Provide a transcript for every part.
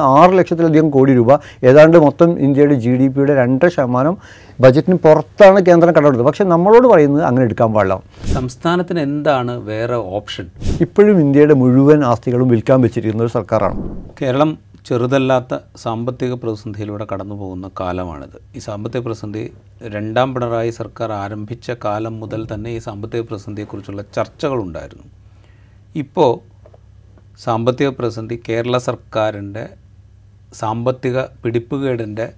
ആറ് ലക്ഷത്തിലധികം കോടി രൂപ. ഏതാണ്ട് മൊത്തം ഇന്ത്യയുടെ ജി ഡി പിയുടെ രണ്ടര ശതമാനം ബജറ്റിന് പുറത്താണ് കേന്ദ്രം കടമെടുത്തത്. പക്ഷെ നമ്മളോട് പറയുന്നത് അങ്ങനെ എടുക്കാൻ പാടില്ല. സംസ്ഥാനത്തിന് എന്താണ് വേറെ ഓപ്ഷൻ? ഇപ്പോഴും ഇന്ത്യയുടെ മുഴുവൻ ആസ്തികളും വിൽക്കാൻ വെച്ചിരിക്കുന്ന ഒരു സർക്കാരാണ്. കേരളം ചെറുതല്ലാത്ത സാമ്പത്തിക പ്രതിസന്ധിയിലൂടെ കടന്നു പോകുന്ന കാലമാണിത്. ഈ സാമ്പത്തിക പ്രതിസന്ധി രണ്ടാം പിണറായി സർക്കാർ ആരംഭിച്ച കാലം മുതൽ തന്നെ ഈ സാമ്പത്തിക പ്രതിസന്ധിയെക്കുറിച്ചുള്ള ചർച്ചകളുണ്ടായിരുന്നു. ഇപ്പോൾ സാമ്പത്തിക പ്രതിസന്ധി കേരള സർക്കാരിന്റെ സാമ്പത്തിക പിടിപ്പുകേടിന്റെ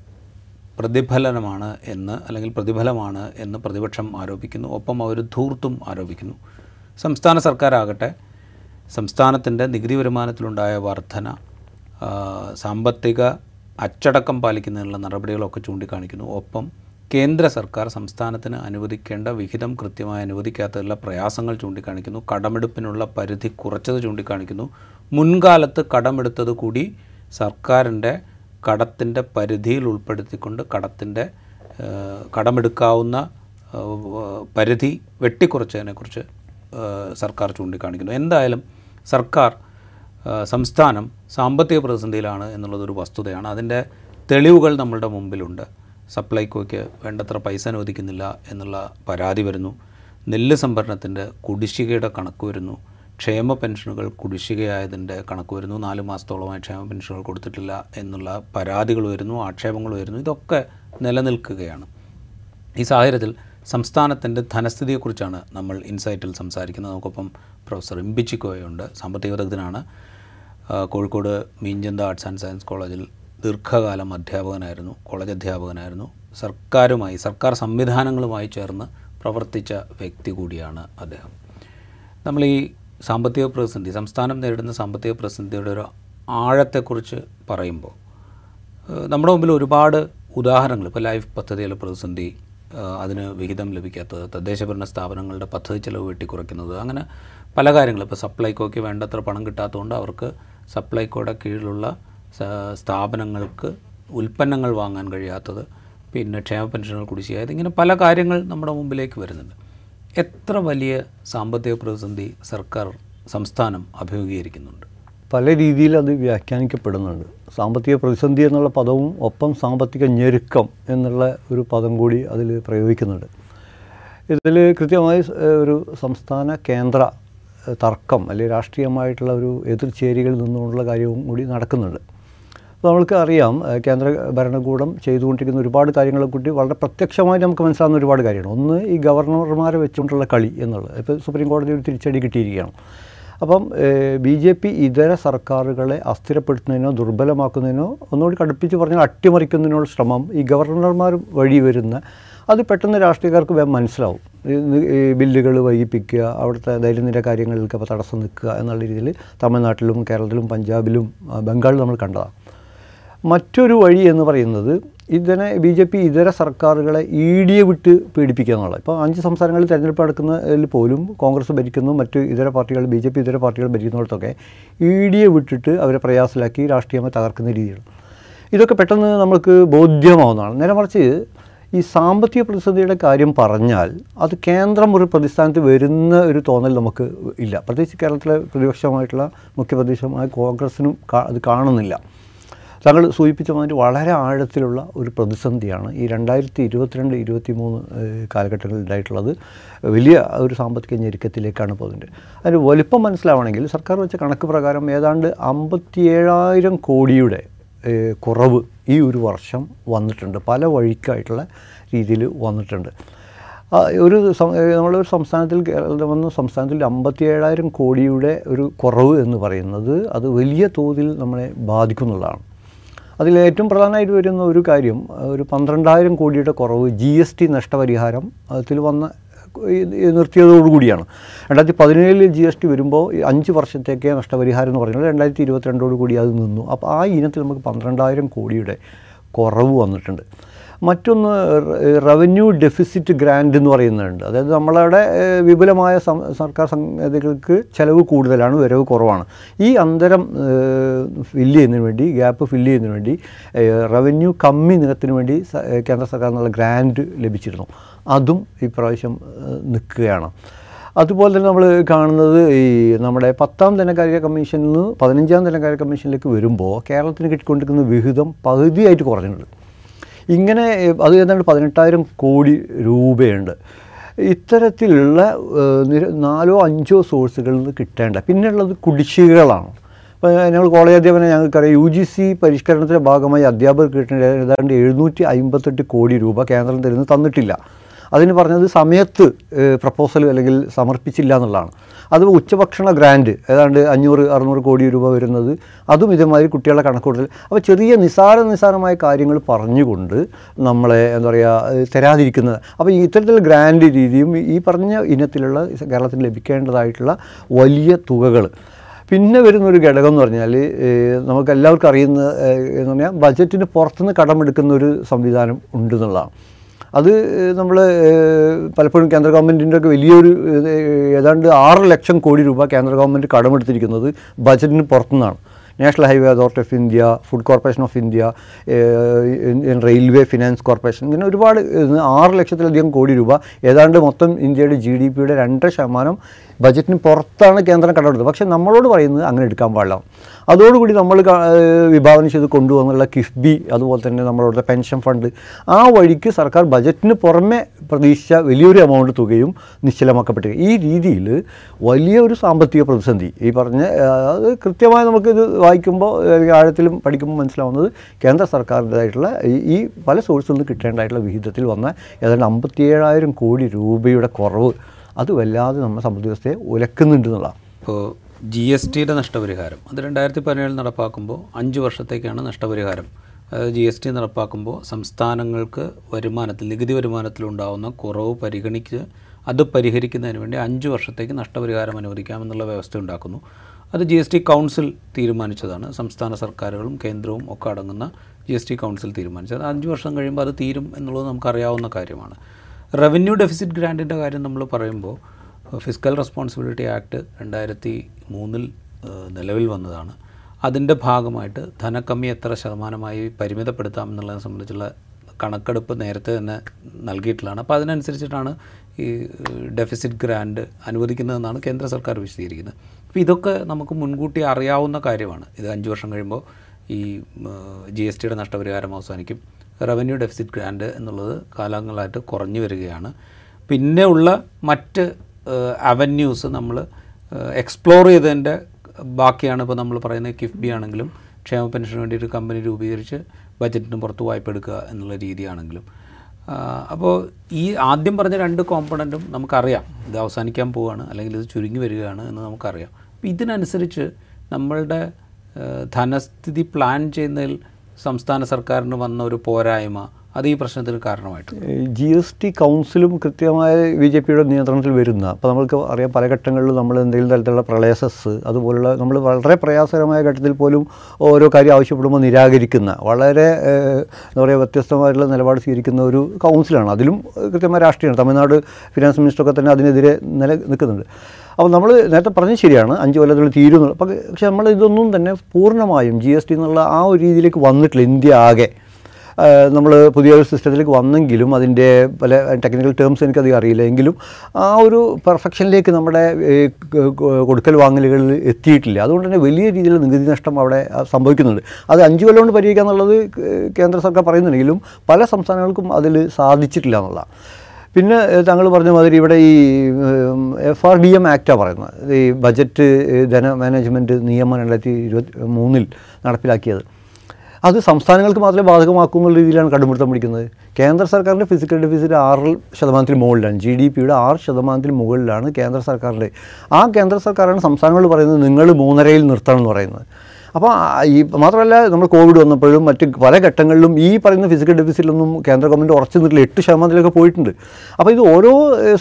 പ്രതിഫലനമാണ് എന്ന് അല്ലെങ്കിൽ പ്രതിഫലമാണ് എന്ന് പ്രതിപക്ഷം ആരോപിക്കുന്നു. ഒപ്പം അവർ ധൂർത്തും ആരോപിക്കുന്നു. സംസ്ഥാന സർക്കാരാകട്ടെ സംസ്ഥാനത്തിന്റെ നികുതി വരുമാനത്തിലുണ്ടായ വർധന സാമ്പത്തിക അച്ചടക്കം പാലിക്കുന്നതിനുള്ള നടപടികളൊക്കെ ചൂണ്ടിക്കാണിക്കുന്നു. ഒപ്പം കേന്ദ്ര സർക്കാർ സംസ്ഥാനത്തിന് അനുവദിക്കേണ്ട വിഹിതം കൃത്യമായി അനുവദിക്കാത്തതിലുള്ള പ്രയാസങ്ങൾ ചൂണ്ടിക്കാണിക്കുന്നു. കടമെടുപ്പിനുള്ള പരിധി കുറച്ചത് ചൂണ്ടിക്കാണിക്കുന്നു. മുൻകാലത്ത് കടമെടുത്തത് കൂടി സർക്കാരിന്റെ കടത്തിന്റെ പരിധിയിൽ ഉൾപ്പെടുത്തിക്കൊണ്ട് കടത്തിന്റെ കടമെടുക്കാവുന്ന പരിധി വെട്ടിക്കുറച്ചതിനെക്കുറിച്ച് സർക്കാർ ചൂണ്ടിക്കാണിക്കുന്നു. എന്തായാലും സർക്കാർ സംസ്ഥാനം സാമ്പത്തിക പ്രതിസന്ധിയിലാണ് എന്നുള്ളതൊരു വസ്തുതയാണ്. അതിന്റെ തെളിവുകൾ നമ്മളുടെ മുമ്പിലുണ്ട്. സപ്ലൈകോയ്ക്ക് വേണ്ടത്ര പൈസ അനുവദിക്കുന്നില്ല എന്നുള്ള പരാതി വരുന്നു. നെല്ല് സംഭരണത്തിന്റെ കുടിശ്ശികയുടെ കണക്ക് വരുന്നു. ക്ഷേമ പെൻഷനുകൾ കുടിശ്ശികയായതിന്റെ കണക്ക് വരുന്നു നാല് മാസത്തോളമായി ക്ഷേമ പെൻഷനുകൾ കൊടുത്തിട്ടില്ല എന്നുള്ള പരാതികൾ വരുന്നു ആക്ഷേപങ്ങൾ വരുന്നു. ഇതൊക്കെ നിലനിൽക്കുകയാണ്. ഈ സാഹചര്യത്തിൽ സംസ്ഥാനത്തിന്റെ ധനസ്ഥിതിയെക്കുറിച്ചാണ് നമ്മൾ ഇൻസൈറ്റിൽ സംസാരിക്കുന്നത്. നമുക്കൊപ്പം പ്രൊഫസർ ഇമ്പിച്ചിക്കോയുണ്ട് സാമ്പത്തിക വിദഗ്ധനാണ്. Kozhikode Meenchantha arts and science കോളേജിൽ ദീർഘകാലം അധ്യാപകനായിരുന്നു കോളേജ് അധ്യാപകനായിരുന്നു. സർക്കാരുമായി സർക്കാർ സംവിധാനങ്ങളുമായി ചേർന്ന് പ്രവർത്തിച്ച വ്യക്തി കൂടിയാണ് അദ്ദേഹം. നമ്മൾ ഈ സാമ്പത്തിക പ്രതിസന്ധി സംസ്ഥാനം നേരിടുന്ന സാമ്പത്തിക പ്രതിസന്ധിയുടെ ഒരു ആഴത്തെക്കുറിച്ച് പറയുമ്പോൾ നമ്മുടെ മുമ്പിൽ ഒരുപാട് ഉദാഹരണങ്ങൾ. ഇപ്പോൾ ലൈഫ് പദ്ധതിയിലെ പ്രതിസന്ധി അതിന് വിഹിതം ലഭിക്കാത്തത് തദ്ദേശഭരണ സ്ഥാപനങ്ങളുടെ പദ്ധതി ചെലവ് വെട്ടിക്കുറയ്ക്കുന്നത് അങ്ങനെ പല കാര്യങ്ങളും ഇപ്പോൾ സപ്ലൈകോയ്ക്ക് വേണ്ടത്ര പണം കിട്ടാത്തതുകൊണ്ട് അവർക്ക് സപ്ലൈകോയുടെ കീഴിലുള്ള സ്ഥാപനങ്ങൾക്ക് ഉൽപ്പന്നങ്ങൾ വാങ്ങാൻ കഴിയാത്തത് പിന്നെ ക്ഷേമ പെൻഷനുകൾ കുടിശ്ശിയായത് ഇങ്ങനെ പല കാര്യങ്ങൾ നമ്മുടെ മുമ്പിലേക്ക് വരുന്നുണ്ട്. എത്ര വലിയ സാമ്പത്തിക പ്രതിസന്ധി സർക്കാർ സംസ്ഥാനം അഭിമുഖീകരിക്കുന്നുണ്ട്? പല രീതിയിൽ അത് വ്യാഖ്യാനിക്കപ്പെടുന്നുണ്ട്. സാമ്പത്തിക പ്രതിസന്ധി എന്നുള്ള പദവും ഒപ്പം സാമ്പത്തിക ഞെരുക്കം എന്നുള്ള ഒരു പദം കൂടി അതിൽ പ്രയോഗിക്കുന്നുണ്ട്. ഇതിൽ കൃത്യമായി ഒരു സംസ്ഥാന കേന്ദ്ര തർക്കം അല്ലെങ്കിൽ രാഷ്ട്രീയമായിട്ടുള്ള ഒരു എതിർചേരികളിൽ നിന്നുകൊണ്ടുള്ള കാര്യവും കൂടി നടക്കുന്നുണ്ട്. അപ്പോൾ നമ്മൾക്ക് അറിയാം കേന്ദ്ര ഭരണകൂടം ചെയ്തുകൊണ്ടിരിക്കുന്ന ഒരുപാട് കാര്യങ്ങളെ കൂട്ടി വളരെ പ്രത്യക്ഷമായി നമുക്ക് മനസ്സിലാകുന്ന ഒരുപാട് കാര്യമാണ് ഒന്ന് ഈ ഗവർണർമാരെ വെച്ചുകൊണ്ടുള്ള കളി എന്നുള്ളത്. ഇപ്പോൾ സുപ്രീം കോടതി ഒരു തിരിച്ചടി കിട്ടിയിരിക്കുകയാണ്. അപ്പം ബി ജെ പി ഇതര സർക്കാരുകളെ അസ്ഥിരപ്പെടുത്തുന്നതിനോ ദുർബലമാക്കുന്നതിനോ ഒന്നുകൂടി കടുപ്പിച്ച് പറഞ്ഞാൽ അട്ടിമറിക്കുന്നതിനുള്ള ശ്രമം ഈ ഗവർണർമാർ വഴി വരുന്ന അത് പെട്ടെന്ന് രാഷ്ട്രീയക്കാർക്ക് വേഗം മനസ്സിലാവും. ഈ ബില്ലുകൾ വൈകിപ്പിക്കുക അവിടുത്തെ ദൈനംദിന കാര്യങ്ങളിലൊക്കെ തടസ്സം നിൽക്കുക എന്നുള്ള രീതിയിൽ തമിഴ്നാട്ടിലും കേരളത്തിലും പഞ്ചാബിലും ബംഗാളിലും നമ്മൾ കണ്ടതാണ്. മറ്റൊരു വഴി എന്ന് പറയുന്നത് ഇതിനെ ബി ജെ പി ഇതര സർക്കാരുകളെ ഇ ഡിയെ വിട്ട് പീഡിപ്പിക്കുക എന്നുള്ളത് ഇപ്പോൾ അഞ്ച് സംസ്ഥാനങ്ങളിൽ തിരഞ്ഞെടുപ്പ് നടക്കുന്നതിൽ പോലും കോൺഗ്രസ് ഭരിക്കുന്നു മറ്റ് ഇതര പാർട്ടികൾ ബി ജെ പി ഇതര പാർട്ടികൾ ഭരിക്കുന്നിടത്തൊക്കെ ഇ ഡിയെ വിട്ടിട്ട് അവരെ പ്രയാസിലാക്കി രാഷ്ട്രീയമായി തകർക്കുന്ന രീതിയാണ്. ഇതൊക്കെ പെട്ടെന്ന് നമുക്ക് ബോധ്യമാവുന്നതാണ്. നേരെ മറിച്ച് ഈ സാമ്പത്തിക പ്രതിസന്ധിയുടെ കാര്യം പറഞ്ഞാൽ അത് കേന്ദ്രം ഒരു പ്രതിസ്ഥാനത്ത് വരുന്ന ഒരു തോന്നൽ നമുക്ക് ഇല്ല. പ്രത്യേകിച്ച് കേരളത്തിലെ പ്രതിപക്ഷമായിട്ടുള്ള മുഖ്യപ്രതിപക്ഷമായ കോൺഗ്രസിനും അത് കാണുന്നില്ല. താങ്കൾ സൂചിപ്പിച്ച മാതിരി വളരെ ആഴത്തിലുള്ള ഒരു പ്രതിസന്ധിയാണ് ഈ രണ്ടായിരത്തി ഇരുപത്തിരണ്ട് ഇരുപത്തി മൂന്ന് കാലഘട്ടങ്ങളിൽ ഉണ്ടായിട്ടുള്ളത് വലിയ ഒരു സാമ്പത്തിക ഞെരുക്കത്തിലേക്കാണ് പോകുന്നത്. അതിന് വലിപ്പം മനസ്സിലാവണമെങ്കിൽ സർക്കാർ വെച്ച കണക്ക് പ്രകാരം ഏതാണ്ട് അമ്പത്തിയേഴായിരം കോടിയുടെ കുറവ് ഈ ഒരു വർഷം വന്നിട്ടുണ്ട്. പല വഴിക്കായിട്ടുള്ള രീതിയിൽ വന്നിട്ടുണ്ട്. ഒരു നമ്മളൊരു സംസ്ഥാനത്തിൽ കേരളം വന്ന സംസ്ഥാനത്തിൽ അമ്പത്തിയേഴായിരം കോടിയുടെ ഒരു കുറവ് എന്ന് പറയുന്നത് അത് വലിയ തോതിൽ നമ്മളെ ബാധിക്കുന്നുള്ളതാണ്. അതിൽ ഏറ്റവും പ്രധാനമായിട്ട് വരുന്ന ഒരു കാര്യം ഒരു പന്ത്രണ്ടായിരം കോടിയുടെ കുറവ് ജി എസ് ടി നഷ്ടപരിഹാരം അതിൽ വന്ന നിർത്തിയതോടുകൂടിയാണ് രണ്ടായിരത്തി പതിനേഴിൽ ജി എസ് ടി വരുമ്പോൾ അഞ്ച് വർഷത്തേക്ക് നഷ്ടപരിഹാരം എന്ന് പറയുന്നത് രണ്ടായിരത്തി ഇരുപത്തിരണ്ടോട് കൂടി അത് നിന്നു. അപ്പോൾ ആ ഇനത്തിൽ നമുക്ക് പന്ത്രണ്ടായിരം കോടിയുടെ കുറവ് വന്നിട്ടുണ്ട്. മറ്റൊന്ന് റവന്യൂ ഡെഫിസിറ്റ് ഗ്രാൻഡ് എന്ന് പറയുന്നുണ്ട്. അതായത് നമ്മളവിടെ വിപുലമായ സർക്കാർ സംഗതികൾക്ക് ചിലവ് കൂടുതലാണ് വരവ് കുറവാണ്. ഈ അന്തരം ഫില്ല് ചെയ്യുന്നതിന് വേണ്ടി ഗ്യാപ്പ് ഫില്ല് ചെയ്യുന്നതിന് വേണ്ടി റവന്യൂ കമ്മി നിരത്തിന് വേണ്ടി കേന്ദ്ര സർക്കാർ എന്നുള്ള ഗ്രാൻഡ് ലഭിച്ചിരുന്നു. അതും ഇപ്രാവശ്യം പ്രാവശ്യം നിൽക്കുകയാണ്. അതുപോലെ തന്നെ നമ്മൾ കാണുന്നത് ഈ നമ്മുടെ പത്താം ധനകാര്യ കമ്മീഷനിൽ നിന്ന് പതിനഞ്ചാം ധനകാര്യ കമ്മീഷനിലേക്ക് വരുമ്പോൾ കേരളത്തിന് കിട്ടിക്കൊണ്ടിരിക്കുന്ന വിഹിതം പകുതിയായിട്ട് കുറഞ്ഞിട്ടുണ്ട്. ഇങ്ങനെ അത് ഏതാണ്ട് പതിനെട്ടായിരം കോടി രൂപയുണ്ട്. ഇത്തരത്തിലുള്ള നാലോ അഞ്ചോ സോഴ്സുകളിൽ നിന്ന് കിട്ടേണ്ട. പിന്നെയുള്ളത് കുടിശ്ശികകളാണ്. അപ്പോൾ ഞങ്ങൾ കോളേജ് അധ്യാപനം ഞങ്ങൾക്കറിയാം യു ജി സി പരിഷ്കരണത്തിന്റെ ഭാഗമായി അധ്യാപകർക്ക് കിട്ടേണ്ട ഏതാണ്ട് എഴുന്നൂറ്റി അമ്പത്തെട്ട് കോടി രൂപ കേന്ദ്രം തരുന്നത് തന്നിട്ടില്ല. അതിന് പറഞ്ഞത് സമയത്ത് പ്രപ്പോസൽ അല്ലെങ്കിൽ സമർപ്പിച്ചില്ല എന്നുള്ളതാണ്. അത് ഉച്ചഭക്ഷണ ഗ്രാൻഡ് ഏതാണ്ട് അഞ്ഞൂറ് അറുന്നൂറ് കോടി രൂപ വരുന്നത് അതും ഇതേമാതിരി കുട്ടികളുടെ കണക്കൂട്ടൽ അപ്പോൾ ചെറിയ നിസാര നിസാരമായ കാര്യങ്ങൾ പറഞ്ഞുകൊണ്ട് നമ്മളെ എന്താ പറയുക തരാതിരിക്കുന്നത്. അപ്പോൾ ഈ ഇത്തരത്തിലുള്ള ഗ്രാൻഡ് രീതിയും ഈ പറഞ്ഞ ഇനത്തിലുള്ള കേരളത്തിന് ലഭിക്കേണ്ടതായിട്ടുള്ള വലിയ തുകകൾ. പിന്നെ വരുന്നൊരു ഘടകം എന്ന് പറഞ്ഞാൽ നമുക്ക് എല്ലാവർക്കും അറിയുന്ന എന്ന് പറഞ്ഞാൽ ബജറ്റിന് പുറത്തുനിന്ന് കടമെടുക്കുന്ന ഒരു സംവിധാനം ഉണ്ടെന്നുള്ളതാണ്. അത് നമ്മൾ പലപ്പോഴും കേന്ദ്ര ഗവൺമെന്റിന്റെ ഒക്കെ വലിയൊരു ഏതാണ്ട് ആറ് ലക്ഷം കോടി രൂപ കേന്ദ്ര ഗവൺമെന്റ് കടമെടുത്തിരിക്കുന്നത് ബജറ്റിന് പുറത്തുനിന്നാണ്. National Highway Authority of India Food Corporation of India Railway Finance Corporation ഇങ്ങനെ ഒരുപാട് ആറ് ലക്ഷത്തിലധികം കോടി രൂപ ഏതാണ്ട് മൊത്തം ഇന്ത്യയുടെ ജി ഡി പിയുടെ രണ്ടര ശതമാനം ബജറ്റിന് പുറത്താണ് കേന്ദ്രം കടമെടുത്തത്. പക്ഷേ നമ്മളോട് പറയുന്നത് അങ്ങനെ എടുക്കാൻ പാടില്ല. അതോടുകൂടി നമ്മൾ വിഭാവനം ചെയ്ത് കൊണ്ടുവന്നുള്ള കിഫ്ബി അതുപോലെ തന്നെ നമ്മളവിടുത്തെ പെൻഷൻ ഫണ്ട് ആ വഴിക്ക് സർക്കാർ ബജറ്റിന് പുറമെ പ്രതീക്ഷിച്ച വലിയൊരു എമൗണ്ട് തുകയും നിശ്ചലമാക്കപ്പെട്ടു ഈ രീതിയിൽ വലിയൊരു സാമ്പത്തിക പ്രതിസന്ധി ഈ പറഞ്ഞ അത് കൃത്യമായി നമുക്കിത് വായിക്കുമ്പോൾ ആഴത്തിലും പഠിക്കുമ്പോൾ മനസ്സിലാവുന്നത് കേന്ദ്ര സർക്കാരിന്റെതായിട്ടുള്ള ഈ പല സോഴ്സിൽ നിന്ന് കിട്ടേണ്ടതായിട്ടുള്ള വിഹിതത്തിൽ വന്ന ഏതാണ്ട് അമ്പത്തിയേഴായിരം കോടി രൂപയുടെ കുറവ് അത് വല്ലാതെ നമ്മുടെ സമ്പദ് വ്യവസ്ഥയെ ഉലക്കുന്നുണ്ട് ഇപ്പോൾ ജി എസ് ടിയുടെ നഷ്ടപരിഹാരം. അത് രണ്ടായിരത്തി പതിനേഴിൽ നടപ്പാക്കുമ്പോൾ അഞ്ച് വർഷത്തേക്കാണ് നഷ്ടപരിഹാരം. അതായത് ജി എസ് ടി നടപ്പാക്കുമ്പോൾ സംസ്ഥാനങ്ങൾക്ക് വരുമാനത്തിൽ നികുതി വരുമാനത്തിലുണ്ടാകുന്ന കുറവ് പരിഗണിച്ച് അത് പരിഹരിക്കുന്നതിന് വേണ്ടി അഞ്ച് വർഷത്തേക്ക് നഷ്ടപരിഹാരം അനുവദിക്കാമെന്നുള്ള വ്യവസ്ഥ ഉണ്ടാക്കുന്നു. അത് ജി എസ് ടി കൗൺസിൽ തീരുമാനിച്ചതാണ്. സംസ്ഥാന സർക്കാരുകളും കേന്ദ്രവും ഒക്കെ അടങ്ങുന്ന ജി എസ് ടി കൗൺസിൽ തീരുമാനിച്ചത്. അഞ്ച് വർഷം കഴിയുമ്പോൾ അത് തീരും എന്നുള്ളത് നമുക്കറിയാവുന്ന കാര്യമാണ്. റവന്യൂ ഡെഫിസിറ്റ് ഗ്രാന്റിന്റെ കാര്യം നമ്മൾ പറയുമ്പോൾ ഫിസിക്കൽ റെസ്പോൺസിബിലിറ്റി ആക്ട് രണ്ടായിരത്തി മൂന്നിൽ നിലവിൽ വന്നതാണ്. അതിന്റെ ഭാഗമായിട്ട് ധനക്കമ്മി എത്ര ശതമാനമായി പരിമിതപ്പെടുത്താം എന്നുള്ളതിനെ സംബന്ധിച്ചുള്ള കണക്കെടുപ്പ് നേരത്തെ തന്നെ നൽകിയിട്ടുള്ളതാണ്. അപ്പോൾ അതിനനുസരിച്ചിട്ടാണ് ഈ ഡെഫിസിറ്റ് ഗ്രാൻഡ് അനുവദിക്കുന്നതെന്നാണ് കേന്ദ്ര സർക്കാർ വിശദീകരിക്കുന്നത്. അപ്പോൾ ഇതൊക്കെ നമുക്ക് മുൻകൂട്ടി അറിയാവുന്ന കാര്യമാണ്. ഇത് അഞ്ച് വർഷം കഴിയുമ്പോൾ ഈ ജി എസ് ടിയുടെ നഷ്ടപരിഹാരം അവസാനിക്കും. റവന്യൂ ഡെഫിസിറ്റ് ഗ്രാൻഡ് എന്നുള്ളത് കാലങ്ങളായിട്ട് കുറഞ്ഞു വരികയാണ്. പിന്നെ ഉള്ള മറ്റ് അവന്യൂസ് നമ്മൾ എക്സ്പ്ലോർ ചെയ്തതിന്റെ ബാക്കിയാണ് ഇപ്പോൾ നമ്മൾ പറയുന്നത് കിഫ്ബി ആണെങ്കിലും ക്ഷേമ പെൻഷന് വേണ്ടിയിട്ട് കമ്പനി രൂപീകരിച്ച് ബജറ്റിന് പുറത്ത് വായ്പ എടുക്കുക എന്നുള്ള രീതിയാണെങ്കിലും. അപ്പോൾ ഈ ആദ്യം പറഞ്ഞ രണ്ട് കോമ്പണന്റും നമുക്കറിയാം. ഇത് അവസാനിക്കാൻ പോവുകയാണ്. അല്ലെങ്കിൽ ഇത് ചുരുങ്ങി വരികയാണ് എന്ന് നമുക്കറിയാം. അപ്പോൾ ഇതിനനുസരിച്ച് നമ്മളുടെ ധനസ്ഥിതി പ്ലാൻ ചെയ്യുന്നതിൽ സംസ്ഥാന സർക്കാരിന് വന്ന ഒരു പോരായ്മ അത് ഈ പ്രശ്നത്തിന് കാരണമായിട്ടുണ്ട്. ജി എസ് ടി കൗൺസിലും കൃത്യമായ ബി ജെ പിയുടെ നിയന്ത്രണത്തിൽ വരുന്ന അപ്പോൾ നമ്മൾക്ക് അറിയാം പല ഘട്ടങ്ങളിലും നമ്മൾ എന്തെങ്കിലും തരത്തിലുള്ള പ്രളയസസ് അതുപോലുള്ള നമ്മൾ വളരെ പ്രയാസകരമായ ഘട്ടത്തിൽ പോലും ഓരോ കാര്യം ആവശ്യപ്പെടുമ്പോൾ നിരാകരിക്കുന്ന വളരെ എന്താ പറയുക വ്യത്യസ്തമായിട്ടുള്ള നിലപാട് സ്വീകരിക്കുന്ന ഒരു കൗൺസിലാണ് അതിലും കൃത്യമായ രാഷ്ട്രീയമാണ്. തമിഴ്നാട് ഫിനാൻസ് മിനിസ്റ്ററൊക്കെ തന്നെ അതിനെതിരെ നില നിൽക്കുന്നുണ്ട്. അപ്പോൾ നമ്മൾ നേരത്തെ പറഞ്ഞത് ശരിയാണ്. അഞ്ച് കൊല്ലത്തിൽ തീരുന്നുള്ളൂ പക്ഷേ നമ്മൾ ഇതൊന്നും തന്നെ പൂർണമായും ജി എസ് ടി എന്നുള്ള ആ ഒരു രീതിയിലേക്ക് വന്നിട്ടില്ല. ഇന്ത്യ ആകെ. നമ്മൾ പുതിയൊരു സിസ്റ്റത്തിലേക്ക് വന്നെങ്കിലും അതിന്റെ പല ടെക്നിക്കൽ ടേംസ് എനിക്കധികം അറിയില്ല. എങ്കിലും ആ ഒരു പെർഫെക്ഷനിലേക്ക് നമ്മുടെ കൊടുക്കൽ വാങ്ങലുകളിൽ എത്തിയിട്ടില്ല. അതുകൊണ്ട് തന്നെ വലിയ രീതിയിൽ നികുതി നഷ്ടം അവിടെ സംഭവിക്കുന്നുണ്ട്. അത് അഞ്ച് കൊല്ലം കൊണ്ട് പരിഹരിക്കുക എന്നുള്ളത് കേന്ദ്ര സർക്കാർ പറയുന്നുണ്ടെങ്കിലും പല സംസ്ഥാനങ്ങൾക്കും അതിൽ സാധിച്ചിട്ടില്ല എന്നുള്ളതാണ്. പിന്നെ താങ്കൾ പറഞ്ഞ മാതിരി ഇവിടെ ഈ എഫ് ആർ ഡി എം ആക്റ്റാണ് പറയുന്നത്. ഈ ബജറ്റ് ധന മാനേജ്മെന്റ് നിയമം രണ്ടായിരത്തി ഇരുപത്തി മൂന്നിൽ നടപ്പിലാക്കിയത്. അത് സംസ്ഥാനങ്ങൾക്ക് മാത്രമേ ബാധകമാക്കൂ രീതിയിലാണ് കടുംപിടുത്തം പിടിക്കുന്നത്. കേന്ദ്ര സർക്കാരിന്റെ ഫിസിക്കൽ ഡെഫിസിറ്റ് ആറ് ശതമാനത്തിൽ മുകളിലാണ്. ജി ഡി പിയുടെ ആറ് ശതമാനത്തിന് മുകളിലാണ് കേന്ദ്ര സർക്കാരിന്റെ. ആ കേന്ദ്ര സർക്കാരാണ് സംസ്ഥാനങ്ങൾ പറയുന്നത് നിങ്ങൾ മൂന്നരയിൽ നിർത്തണം എന്ന് പറയുന്നത്. അപ്പോൾ ഈ മാത്രമല്ല നമ്മൾ കോവിഡ് വന്നപ്പോഴും മറ്റ് പല ഘട്ടങ്ങളിലും ഈ പറയുന്ന ഫിസിക്കൽ ഡെഫിസിറ്റിലൊന്നും കേന്ദ്ര ഗവൺമെന്റ് ഉറച്ചു നിന്നിട്ടില്ല. എട്ട് ശതമാനത്തിലൊക്കെ പോയിട്ടുണ്ട്. അപ്പോൾ ഇത് ഓരോ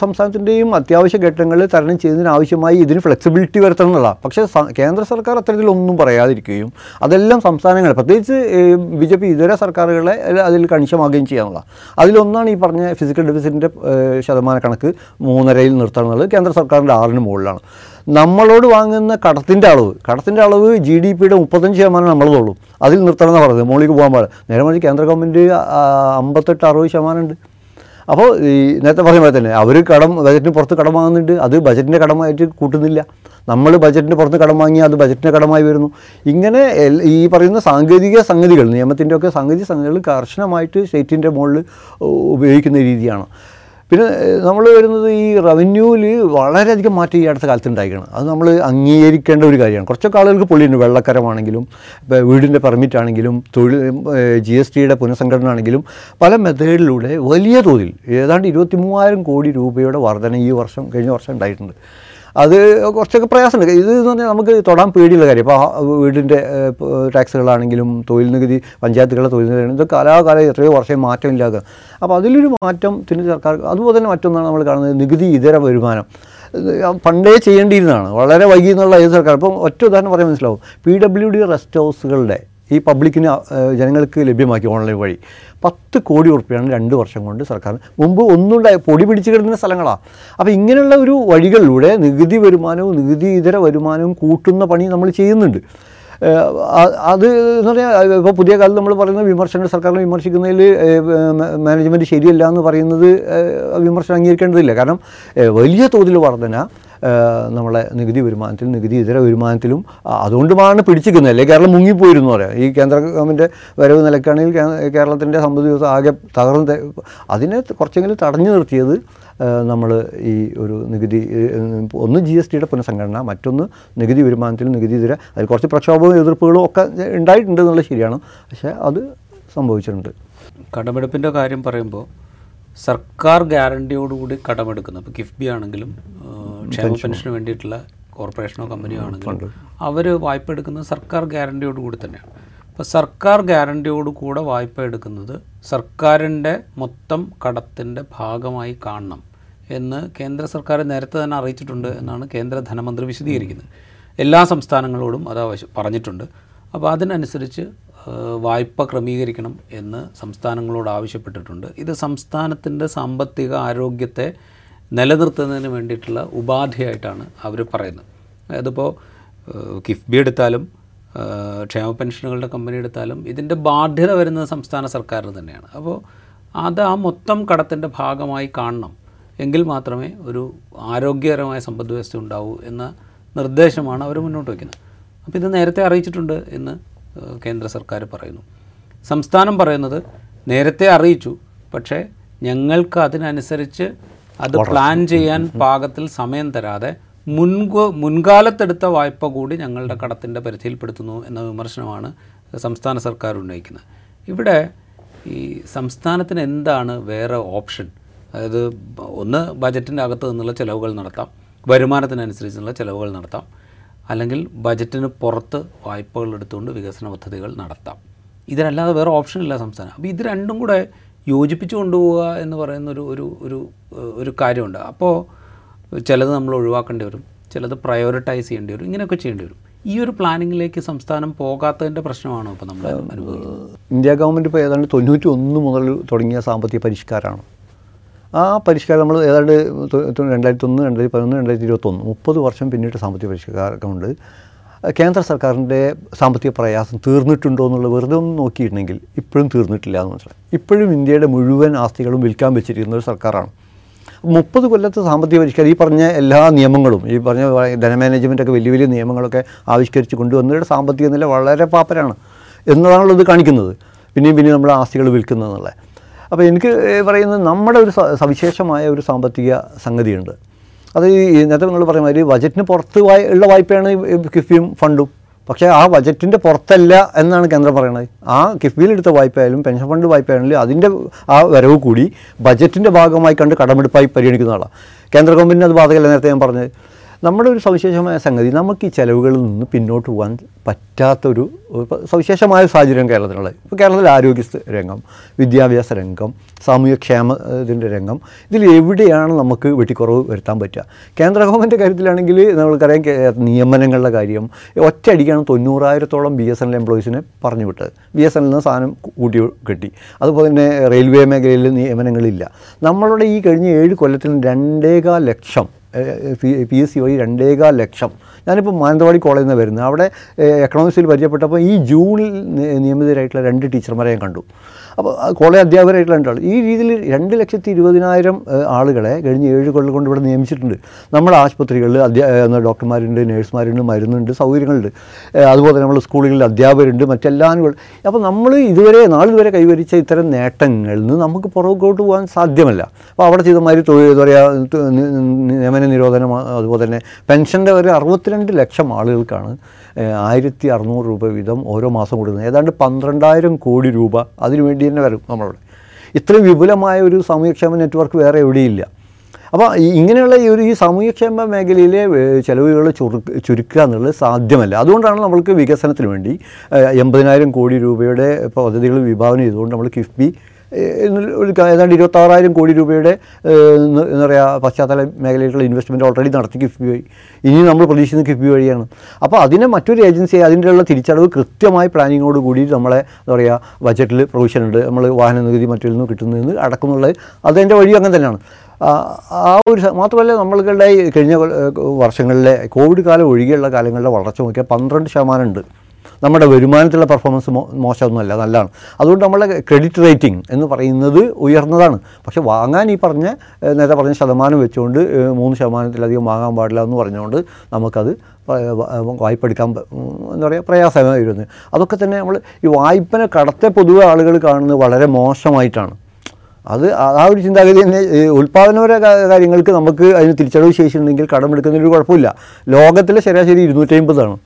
സംസ്ഥാനത്തിന്റെയും അത്യാവശ്യ ഘട്ടങ്ങളിൽ തരണം ചെയ്യുന്നതിന് ആവശ്യമായി ഇതിന് ഫ്ലെക്സിബിലിറ്റി വരുത്തണം എന്നുള്ള. പക്ഷേ കേന്ദ്ര സർക്കാർ അത്തരത്തിലൊന്നും പറയാതിരിക്കുകയും അതെല്ലാം സംസ്ഥാനങ്ങൾ പ്രത്യേകിച്ച് ബി ജെ പി ഇതര സർക്കാരുകളെ അതിൽ കണിശമാകുകയും ചെയ്യാനുള്ള. അതിലൊന്നാണ് ഈ പറഞ്ഞ ഫിസിക്കൽ ഡെഫിസിറ്റിന്റെ ശതമാന കണക്ക് മൂന്നരയിൽ നിർത്തണം എന്നുള്ളത് കേന്ദ്ര സർക്കാരിന്റെ ആറിന് മുകളിലാണ്. നമ്മളോട് വാങ്ങുന്ന കടത്തിന്റെ അളവ് കടത്തിന്റെ അളവ് ജി ഡി പിയുടെ മുപ്പത്തഞ്ച് ശതമാനം നമ്മളതുള്ളൂ. അതിൽ നിർത്തണം പറയുന്നത്. മുകളിലേക്ക് പോകാൻ പാടില്ല. നേരെ മറിച്ച് കേന്ദ്ര ഗവൺമെന്റ് അമ്പത്തെട്ട് അറുപത് ശതമാനം ഉണ്ട് അപ്പോൾ ഈ നേരത്തെ പറഞ്ഞ പോലെ തന്നെ അവർ കടം ബജറ്റിന് പുറത്ത് കടം വാങ്ങുന്നുണ്ട്. അത് ബജറ്റിന്റെ കടമായിട്ട് കൂട്ടുന്നില്ല. നമ്മൾ ബജറ്റിന് പുറത്ത് കടം വാങ്ങിയാൽ അത് ബജറ്റിന്റെ കടമായി വരുന്നു. ഇങ്ങനെ ഈ പറയുന്ന സാങ്കേതിക സംഗതികൾ നിയമത്തിന്റെ ഒക്കെ സാങ്കേതിക സംഗതികൾ കർശനമായിട്ട് സ്റ്റേറ്റിന്റെ മുകളിൽ ഉപയോഗിക്കുന്ന രീതിയാണ്. പിന്നെ നമ്മൾ വരുന്നത് ഈ റവന്യൂവിൽ വളരെയധികം മാറ്റം ഈ അടുത്ത കാലത്ത് ഉണ്ടായിരിക്കണം അത് നമ്മൾ അംഗീകരിക്കേണ്ട ഒരു കാര്യമാണ്. കുറച്ചൊക്കെ ആളുകൾക്ക് പൊള്ളിയുണ്ട് വെള്ളക്കരമാണെങ്കിലും ഇപ്പോൾ വീടിന്റെ പെർമിറ്റ് ആണെങ്കിലും തൊഴിൽ ജി എസ് ടിയുടെ പുനഃസംഘടന ആണെങ്കിലും പല മെത്തേഡിലൂടെ വലിയ തോതിൽ ഏതാണ്ട് ഇരുപത്തി മൂവായിരം കോടി രൂപയുടെ വർധന ഈ വർഷം കഴിഞ്ഞ വർഷം ഉണ്ടായിട്ടുണ്ട്. അത് കുറച്ചൊക്കെ പ്രയാസമുണ്ട്. ഇത് എന്ന് പറഞ്ഞാൽ നമുക്ക് തൊടാൻ പേടിയുള്ള കാര്യം. ഇപ്പോൾ വീടിന്റെ ടാക്സുകളാണെങ്കിലും തൊഴിൽ നികുതി പഞ്ചായത്തുകളുടെ തൊഴിൽ നികുതി ഇതൊക്കെ കാലാകാലം എത്രയോ വർഷം മാറ്റമില്ലാതെ. അപ്പോൾ അതിലൊരു മാറ്റം മാറ്റത്തിന് സർക്കാർ അതുപോലെ തന്നെ മറ്റൊന്നാണ് നമ്മൾ കാണുന്നത് നികുതി ഇതര വരുമാനം. പണ്ടേ ചെയ്യേണ്ടിയിരുന്നതാണ്. വളരെ വൈകി എന്നുള്ള ഏത് സർക്കാർ. ഇപ്പം ഒറ്റ ഉദാഹരണം പറയാൻ മനസ്സിലാവും. പി ഡബ്ല്യു ഡി റെസ്റ്റ് ഹൗസുകളുടെ ഈ പബ്ലിക്കിന് ജനങ്ങൾക്ക് ലഭ്യമാക്കി ഓൺലൈൻ വഴി. പത്ത് കോടി ഉറുപ്പ്യാണ് രണ്ട് വർഷം കൊണ്ട് സർക്കാർ മുമ്പ് ഒന്നുണ്ടായ പൊടി പിടിച്ച് കിടന്ന സ്ഥലങ്ങളാണ് അപ്പോൾ ഇങ്ങനെയുള്ള ഒരു വഴികളിലൂടെ നികുതി വരുമാനവും നികുതി ഇതര വരുമാനവും കൂട്ടുന്ന പണി നമ്മൾ ചെയ്യുന്നുണ്ട്. അത് എന്ന് പറഞ്ഞാൽ ഇപ്പോൾ പുതിയ കാലത്ത് നമ്മൾ പറയുന്ന വിമർശനം സർക്കാരിനെ വിമർശിക്കുന്നതിൽ മാനേജ്മെന്റ് ശരിയല്ല എന്ന് പറയുന്നത് വിമർശനം അംഗീകരിക്കേണ്ടതില്ല. കാരണം വലിയ തോതിൽ വർധന നമ്മളെ നികുതി വരുമാനത്തിലും നികുതി ഇതര വരുമാനത്തിലും അതുകൊണ്ടുമാണ് പിടിച്ചിരിക്കുന്നത്. അല്ലെങ്കിൽ കേരളം മുങ്ങിപ്പോയിരുന്നു പറയാം. ഈ കേന്ദ്ര ഗവൺമെന്റ് വരവ് നിലക്കാണെങ്കിൽ കേരളത്തിന്റെ സമ്പദ് വ്യവസ്ഥ ആകെ തകർന്ന് അതിനെ കുറച്ചെങ്കിലും തടഞ്ഞു നിർത്തിയത് നമ്മൾ ഈ ഒരു നികുതി ഒന്ന് ജി എസ് ടിയുടെ പുനഃസംഘടന മറ്റൊന്ന് നികുതി വരുമാനത്തിൽ നികുതി ഇതര അതിൽ കുറച്ച് പ്രക്ഷോഭവും എതിർപ്പുകളും ഒക്കെ ഉണ്ടായിട്ടുണ്ട് എന്നുള്ളത് ശരിയാണ്. പക്ഷേ അത് സംഭവിച്ചിട്ടുണ്ട്. കടമെടുപ്പിന്റെ കാര്യം പറയുമ്പോൾ സർക്കാർ ഗ്യാരണ്ടിയോടുകൂടി കടമെടുക്കുന്നു. ഇപ്പോൾ കിഫ്ബി ആണെങ്കിലും ക്ഷേമ പെൻഷന്. വേണ്ടിയിട്ടുള്ള കോർപ്പറേഷനോ കമ്പനിയോ ആണെങ്കിലും അവർ വായ്പ എടുക്കുന്നത് സർക്കാർ ഗ്യാരണ്ടിയോടുകൂടി തന്നെയാണ്. അപ്പോൾ സർക്കാർ ഗ്യാരണ്ടിയോട് കൂടെ വായ്പ എടുക്കുന്നത് സർക്കാരിന്റെ മൊത്തം കടത്തിന്റെ ഭാഗമായി കാണണം എന്ന് കേന്ദ്ര സർക്കാർ നേരത്തെ തന്നെ അറിയിച്ചിട്ടുണ്ട് എന്നാണ് കേന്ദ്ര ധനമന്ത്രി വിശദീകരിക്കുന്നത്. എല്ലാ സംസ്ഥാനങ്ങളോടും അത് ആവശ്യം പറഞ്ഞിട്ടുണ്ട്. അപ്പോൾ അതിനനുസരിച്ച് വായ്പ ക്രമീകരിക്കണം എന്ന് സംസ്ഥാനങ്ങളോട് ആവശ്യപ്പെട്ടിട്ടുണ്ട്. ഇത് സംസ്ഥാനത്തിന്റെ സാമ്പത്തിക ആരോഗ്യത്തെ നിലനിർത്തുന്നതിന് വേണ്ടിയിട്ടുള്ള ഉപാധിയായിട്ടാണ് അവർ പറയുന്നത്. അതിപ്പോൾ കിഫ്ബി എടുത്താലും ക്ഷേമ പെൻഷനുകളുടെ കമ്പനി എടുത്താലും ഇതിന്റെ ബാധ്യത വരുന്നത് സംസ്ഥാന സർക്കാരിന് തന്നെയാണ്. അപ്പോൾ അത് ആ മൊത്തം കടത്തിന്റെ ഭാഗമായി കാണണം. എങ്കിൽ മാത്രമേ ഒരു ആരോഗ്യകരമായ സമ്പദ് വ്യവസ്ഥ ഉണ്ടാവൂ എന്ന നിർദ്ദേശമാണ് അവർ മുന്നോട്ട് വയ്ക്കുന്നത്. അപ്പോൾ ഇത് നേരത്തെ അറിയിച്ചിട്ടുണ്ട് എന്ന് കേന്ദ്ര സർക്കാർ പറയുന്നു. സംസ്ഥാനം പറയുന്നത് നേരത്തെ അറിയിച്ചു. പക്ഷേ ഞങ്ങൾക്ക് അതിനനുസരിച്ച് അത് പ്ലാൻ ചെയ്യാൻ പാകത്തിൽ സമയം തരാതെ മുൻകോ മുൻകാലത്തെടുത്ത വായ്പ കൂടി ഞങ്ങളുടെ കടത്തിന്റെ പരിധിയിൽപ്പെടുത്തുന്നു എന്ന വിമർശനമാണ് സംസ്ഥാന സർക്കാർ ഉന്നയിക്കുന്നത്. ഇവിടെ ഈ സംസ്ഥാനത്തിന് എന്താണ് വേറെ ഓപ്ഷൻ? അതായത് ഒന്ന് ബജറ്റിന്റെ അകത്ത് നിന്നുള്ള ചിലവുകൾ നടത്താം വരുമാനത്തിനനുസരിച്ചുള്ള ചിലവുകൾ നടത്താം അല്ലെങ്കിൽ ബജറ്റിന് പുറത്ത് വായ്പകൾ എടുത്തുകൊണ്ട് വികസന പദ്ധതികൾ നടത്താം. ഇതിനല്ലാതെ വേറെ ഓപ്ഷൻ ഇല്ല സംസ്ഥാനം. അപ്പോൾ ഇത് രണ്ടും കൂടെ യോജിപ്പിച്ചു കൊണ്ടുപോവുക എന്ന് പറയുന്ന ഒരു ഒരു ഒരു ഒരു കാര്യമുണ്ട്. അപ്പോൾ ചിലത് നമ്മൾ ഒഴിവാക്കേണ്ടി വരും ചിലത് പ്രയോറിറ്റൈസ് ചെയ്യേണ്ടി വരും ഇങ്ങനെയൊക്കെ ചെയ്യേണ്ടി വരും. ഈ ഒരു പ്ലാനിങ്ങിലേക്ക് സംസ്ഥാനം പോകാത്തതിന്റെ പ്രശ്നമാണോ ഇപ്പോൾ നമ്മൾ അനുഭവിക്കുന്നത്? ഇന്ത്യ ഗവൺമെന്റ് ഇപ്പോൾ ഏതാണ്ട് തൊണ്ണൂറ്റി ഒന്ന് മുതൽ തുടങ്ങിയ സാമ്പത്തിക പരിഷ്കാരമാണ്. ആ പരിഷ്കാരം നമ്മൾ ഏതാണ്ട് രണ്ടായിരത്തി ഒന്ന് രണ്ടായിരത്തി പതിനൊന്ന് രണ്ടായിരത്തി ഇരുപത്തൊന്ന് മുപ്പത് വർഷം പിന്നീട് സാമ്പത്തിക പരിഷ്കാരമുണ്ട്. കേന്ദ്ര സർക്കാരിന്റെ സാമ്പത്തിക പ്രയാസം തീർന്നിട്ടുണ്ടോ എന്നുള്ള വെറുതെ ഒന്ന് നോക്കിയിട്ടുണ്ടെങ്കിൽ ഇപ്പോഴും തീർന്നിട്ടില്ല എന്ന് മനസ്സിലായി. ഇപ്പോഴും ഇന്ത്യയുടെ മുഴുവൻ ആസ്തികളും വിൽക്കാൻ വെച്ചിരിക്കുന്ന ഒരു സർക്കാരാണ്. മുപ്പത് കൊല്ലത്തെ സാമ്പത്തിക പരിഷ്കാരം ഈ പറഞ്ഞ എല്ലാ നിയമങ്ങളും ഈ പറഞ്ഞ ധനമാനേജ്മെന്റൊക്കെ വലിയ വലിയ നിയമങ്ങളൊക്കെ ആവിഷ്കരിച്ച് കൊണ്ടുവന്നവരുടെ സാമ്പത്തിക നില വളരെ പാപ്പരാണ് എന്നതാണല്ലോ ഇത് കാണിക്കുന്നത്. പിന്നെയും പിന്നെയും നമ്മൾ ആസ്തികൾ വിൽക്കുന്നതെന്നുള്ള അപ്പോൾ എനിക്ക് പറയുന്നത് നമ്മുടെ ഒരു സവിശേഷമായ ഒരു സാമ്പത്തിക സംഗതിയുണ്ട്. അത് ഈ നേരത്തെ നിങ്ങൾ പറഞ്ഞ മാതിരി ബജറ്റിന് പുറത്ത് ഉള്ള വായ്പയാണ് കിഫ്ബിയും ഫണ്ടും. പക്ഷേ ആ ബജറ്റിന്റെ പുറത്തല്ല എന്നാണ് കേന്ദ്രം പറയുന്നത്. ആ കിഫ്ബിയിൽ എടുത്ത വായ്പയായാലും പെൻഷൻ ഫണ്ട് വായ്പയാണെങ്കിലും അതിന്റെ ആ വരവ് കൂടി ബജറ്റിന്റെ ഭാഗമായി കണ്ട് കടമെടുപ്പായി പരിഗണിക്കുന്ന ആളാണ് കേന്ദ്ര ഗവൺമെന്റിന് അത് ബാധകമല്ല നേരത്തെ ഞാൻ പറഞ്ഞത്. നമ്മുടെ ഒരു സവിശേഷമായ സംഗതി നമുക്ക് ഈ ചിലവുകളിൽ നിന്ന് പിന്നോട്ട് പോകാൻ പറ്റാത്തൊരു സവിശേഷമായ സാഹചര്യം കേരളത്തിലുള്ളത്. ഇപ്പോൾ കേരളത്തിലെ ആരോഗ്യ രംഗം വിദ്യാഭ്യാസ രംഗം സാമൂഹ്യക്ഷേമ ഇതിന്റെ രംഗം ഇതിൽ എവിടെയാണ് നമുക്ക് വെട്ടിക്കുറവ് വരുത്താൻ പറ്റുക? കേന്ദ്ര ഗവൺമെന്റ് കാര്യത്തിലാണെങ്കിൽ നമ്മൾക്കറിയാം നിയമനങ്ങളുടെ കാര്യം ഒറ്റയടിക്കാണ് തൊണ്ണൂറായിരത്തോളം ബി എസ് എൻ എൽ എംപ്ലോയീസിനെ പറഞ്ഞു വിട്ടത് ബി എസ് എൻ എല്ലിന് സാധനം കൂട്ടി കിട്ടി. അതുപോലെ തന്നെ റെയിൽവേ മേഖലയിൽ നിയമനങ്ങളില്ല. നമ്മളുടെ ഈ കഴിഞ്ഞ ഏഴ് കൊല്ലത്തിൽ രണ്ടേകാൽ ലക്ഷം പി എസ് സി വഴി രണ്ടേകാൽ ലക്ഷം ഞാനിപ്പോൾ മാനന്തവാടി കോളേജിൽ നിന്ന് വരുന്നത്. അവിടെ എക്കണോമിക്സിൽ പരിചയപ്പെട്ടപ്പോൾ ഈ ജൂണിൽ നിയമിതരായിട്ടുള്ള രണ്ട് ടീച്ചർമാരെ ഞാൻ കണ്ടു. അപ്പോൾ കോളേജ് അധ്യാപകരായിട്ടുള്ള രണ്ടാൾ. ഈ രീതിയിൽ രണ്ട് ലക്ഷത്തി ഇരുപതിനായിരം ആളുകളെ കഴിഞ്ഞ ഏഴ് കൊല്ലം കൊണ്ട് ഇവിടെ നിയമിച്ചിട്ടുണ്ട്. നമ്മുടെ ആശുപത്രികളിൽ അധ്യാ ഡോക്ടർമാരുണ്ട് നേഴ്സുമാരുണ്ട് മരുന്നുണ്ട് സൗകര്യങ്ങളുണ്ട്. അതുപോലെ നമ്മൾ സ്കൂളുകളിൽ അധ്യാപകരുണ്ട് മറ്റെല്ലാവരും അപ്പോൾ നമ്മൾ ഇതുവരെ നാളിതുവരെ കൈവരിച്ച ഇത്തരം നേട്ടങ്ങളിൽ നിന്ന് നമുക്ക് പുറകോട്ട് പോകാൻ സാധ്യമല്ല. അപ്പോൾ അവിടെ ചെയ്തമാതിരി തൊഴിൽ എന്താ പറയുക നിയമന നിരോധനം അതുപോലെ തന്നെ പെൻഷന്റെ ഒരു അറുപത്തിരണ്ട് ലക്ഷം ആളുകൾക്കാണ് ആയിരത്തി അറുന്നൂറ് രൂപ വീതം ഓരോ മാസം കൊടുക്കുന്നത്. ഏതാണ്ട് പന്ത്രണ്ടായിരം കോടി രൂപ അതിനുവേണ്ടി തന്നെ വരും നമ്മളവിടെ. ഇത്രയും വിപുലമായ ഒരു സാമൂഹ്യക്ഷേമ നെറ്റ്വർക്ക് വേറെ എവിടെയില്ല. അപ്പോൾ ഇങ്ങനെയുള്ള ഈ ഒരു ഈ സാമൂഹ്യക്ഷേമ മേഖലയിലെ ചിലവുകൾ ചുരു ചുരുക്ക ചുരുക്കുക എന്നുള്ളത് സാധ്യമല്ല. അതുകൊണ്ടാണ് നമ്മൾക്ക് വികസനത്തിന് വേണ്ടി എൺപതിനായിരം കോടി രൂപയുടെ പദ്ധതികൾ വിഭാവനം ചെയ്തുകൊണ്ട് നമ്മൾ കിഫ്ബി ഏതാണ്ട് ഇരുപത്താറായിരം കോടി രൂപയുടെ എന്താ പറയുക പശ്ചാത്തല മേഖലയിലുള്ള ഇൻവെസ്റ്റ്മെന്റ് ഓൾറെഡി നടത്തി കിഫ്ബി വഴി. ഇനി നമ്മൾ പ്രതീക്ഷിക്കുന്ന കിഫ്ബി വഴിയാണ്. അപ്പോൾ അതിനെ മറ്റൊരു ഏജൻസി അതിന്റെ ഉള്ള തിരിച്ചടവ് കൃത്യമായി പ്ലാനിങ്ങോട് കൂടി നമ്മളെ എന്താ പറയുക ബജറ്റിൽ പ്രൊവിഷൻ ഉണ്ട്. നമ്മൾ വാഹന നികുതി മറ്റിൽ നിന്ന് കിട്ടുന്നതെന്ന് അടക്കുന്നുള്ളത് അതിന്റെ വഴി അങ്ങനെ തന്നെയാണ്. ആ ഒരു മാത്രമല്ല നമ്മളുടെ കഴിഞ്ഞ വർഷങ്ങളിലെ കോവിഡ് കാലം ഒഴികെയുള്ള കാലങ്ങളിലെ വളർച്ച നോക്കിയാൽ പന്ത്രണ്ട് ശതമാനം ഉണ്ട്. നമ്മുടെ വരുമാനത്തിലുള്ള പെർഫോമൻസ് മോശമൊന്നുമല്ല നല്ലതാണ്. അതുകൊണ്ട് നമ്മളെ ക്രെഡിറ്റ് റേറ്റിംഗ് എന്ന് പറയുന്നത് ഉയർന്നതാണ്. പക്ഷേ വാങ്ങാൻ ഈ പറഞ്ഞ നേരത്തെ പറഞ്ഞ ശതമാനം വെച്ചുകൊണ്ട് മൂന്ന് ശതമാനത്തിലധികം വാങ്ങാൻ പാടില്ല എന്ന് പറഞ്ഞുകൊണ്ട് നമുക്കത് വായ്പ എടുക്കാൻ എന്താ പറയുക പ്രയാസമായിരുന്നു അതൊക്കെ തന്നെ നമ്മൾ ഈ വായ്പനെ കടത്തെ പൊതുവെ ആളുകൾ കാണുന്നത് വളരെ മോശമായിട്ടാണ്. അത് ആ- ഒരു ചിന്താഗതി തന്നെ ഉൽപ്പാദനപര കാര്യങ്ങൾക്ക് നമുക്ക് അതിന് തിരിച്ചടവ് ശേഷി ഉണ്ടെങ്കിൽ കടമെടുക്കുന്നതിന് ഒരു കുഴപ്പമില്ല. ലോകത്തിലെ ശരാശരി ഇരുന്നൂറ്റി അമ്പതാണ്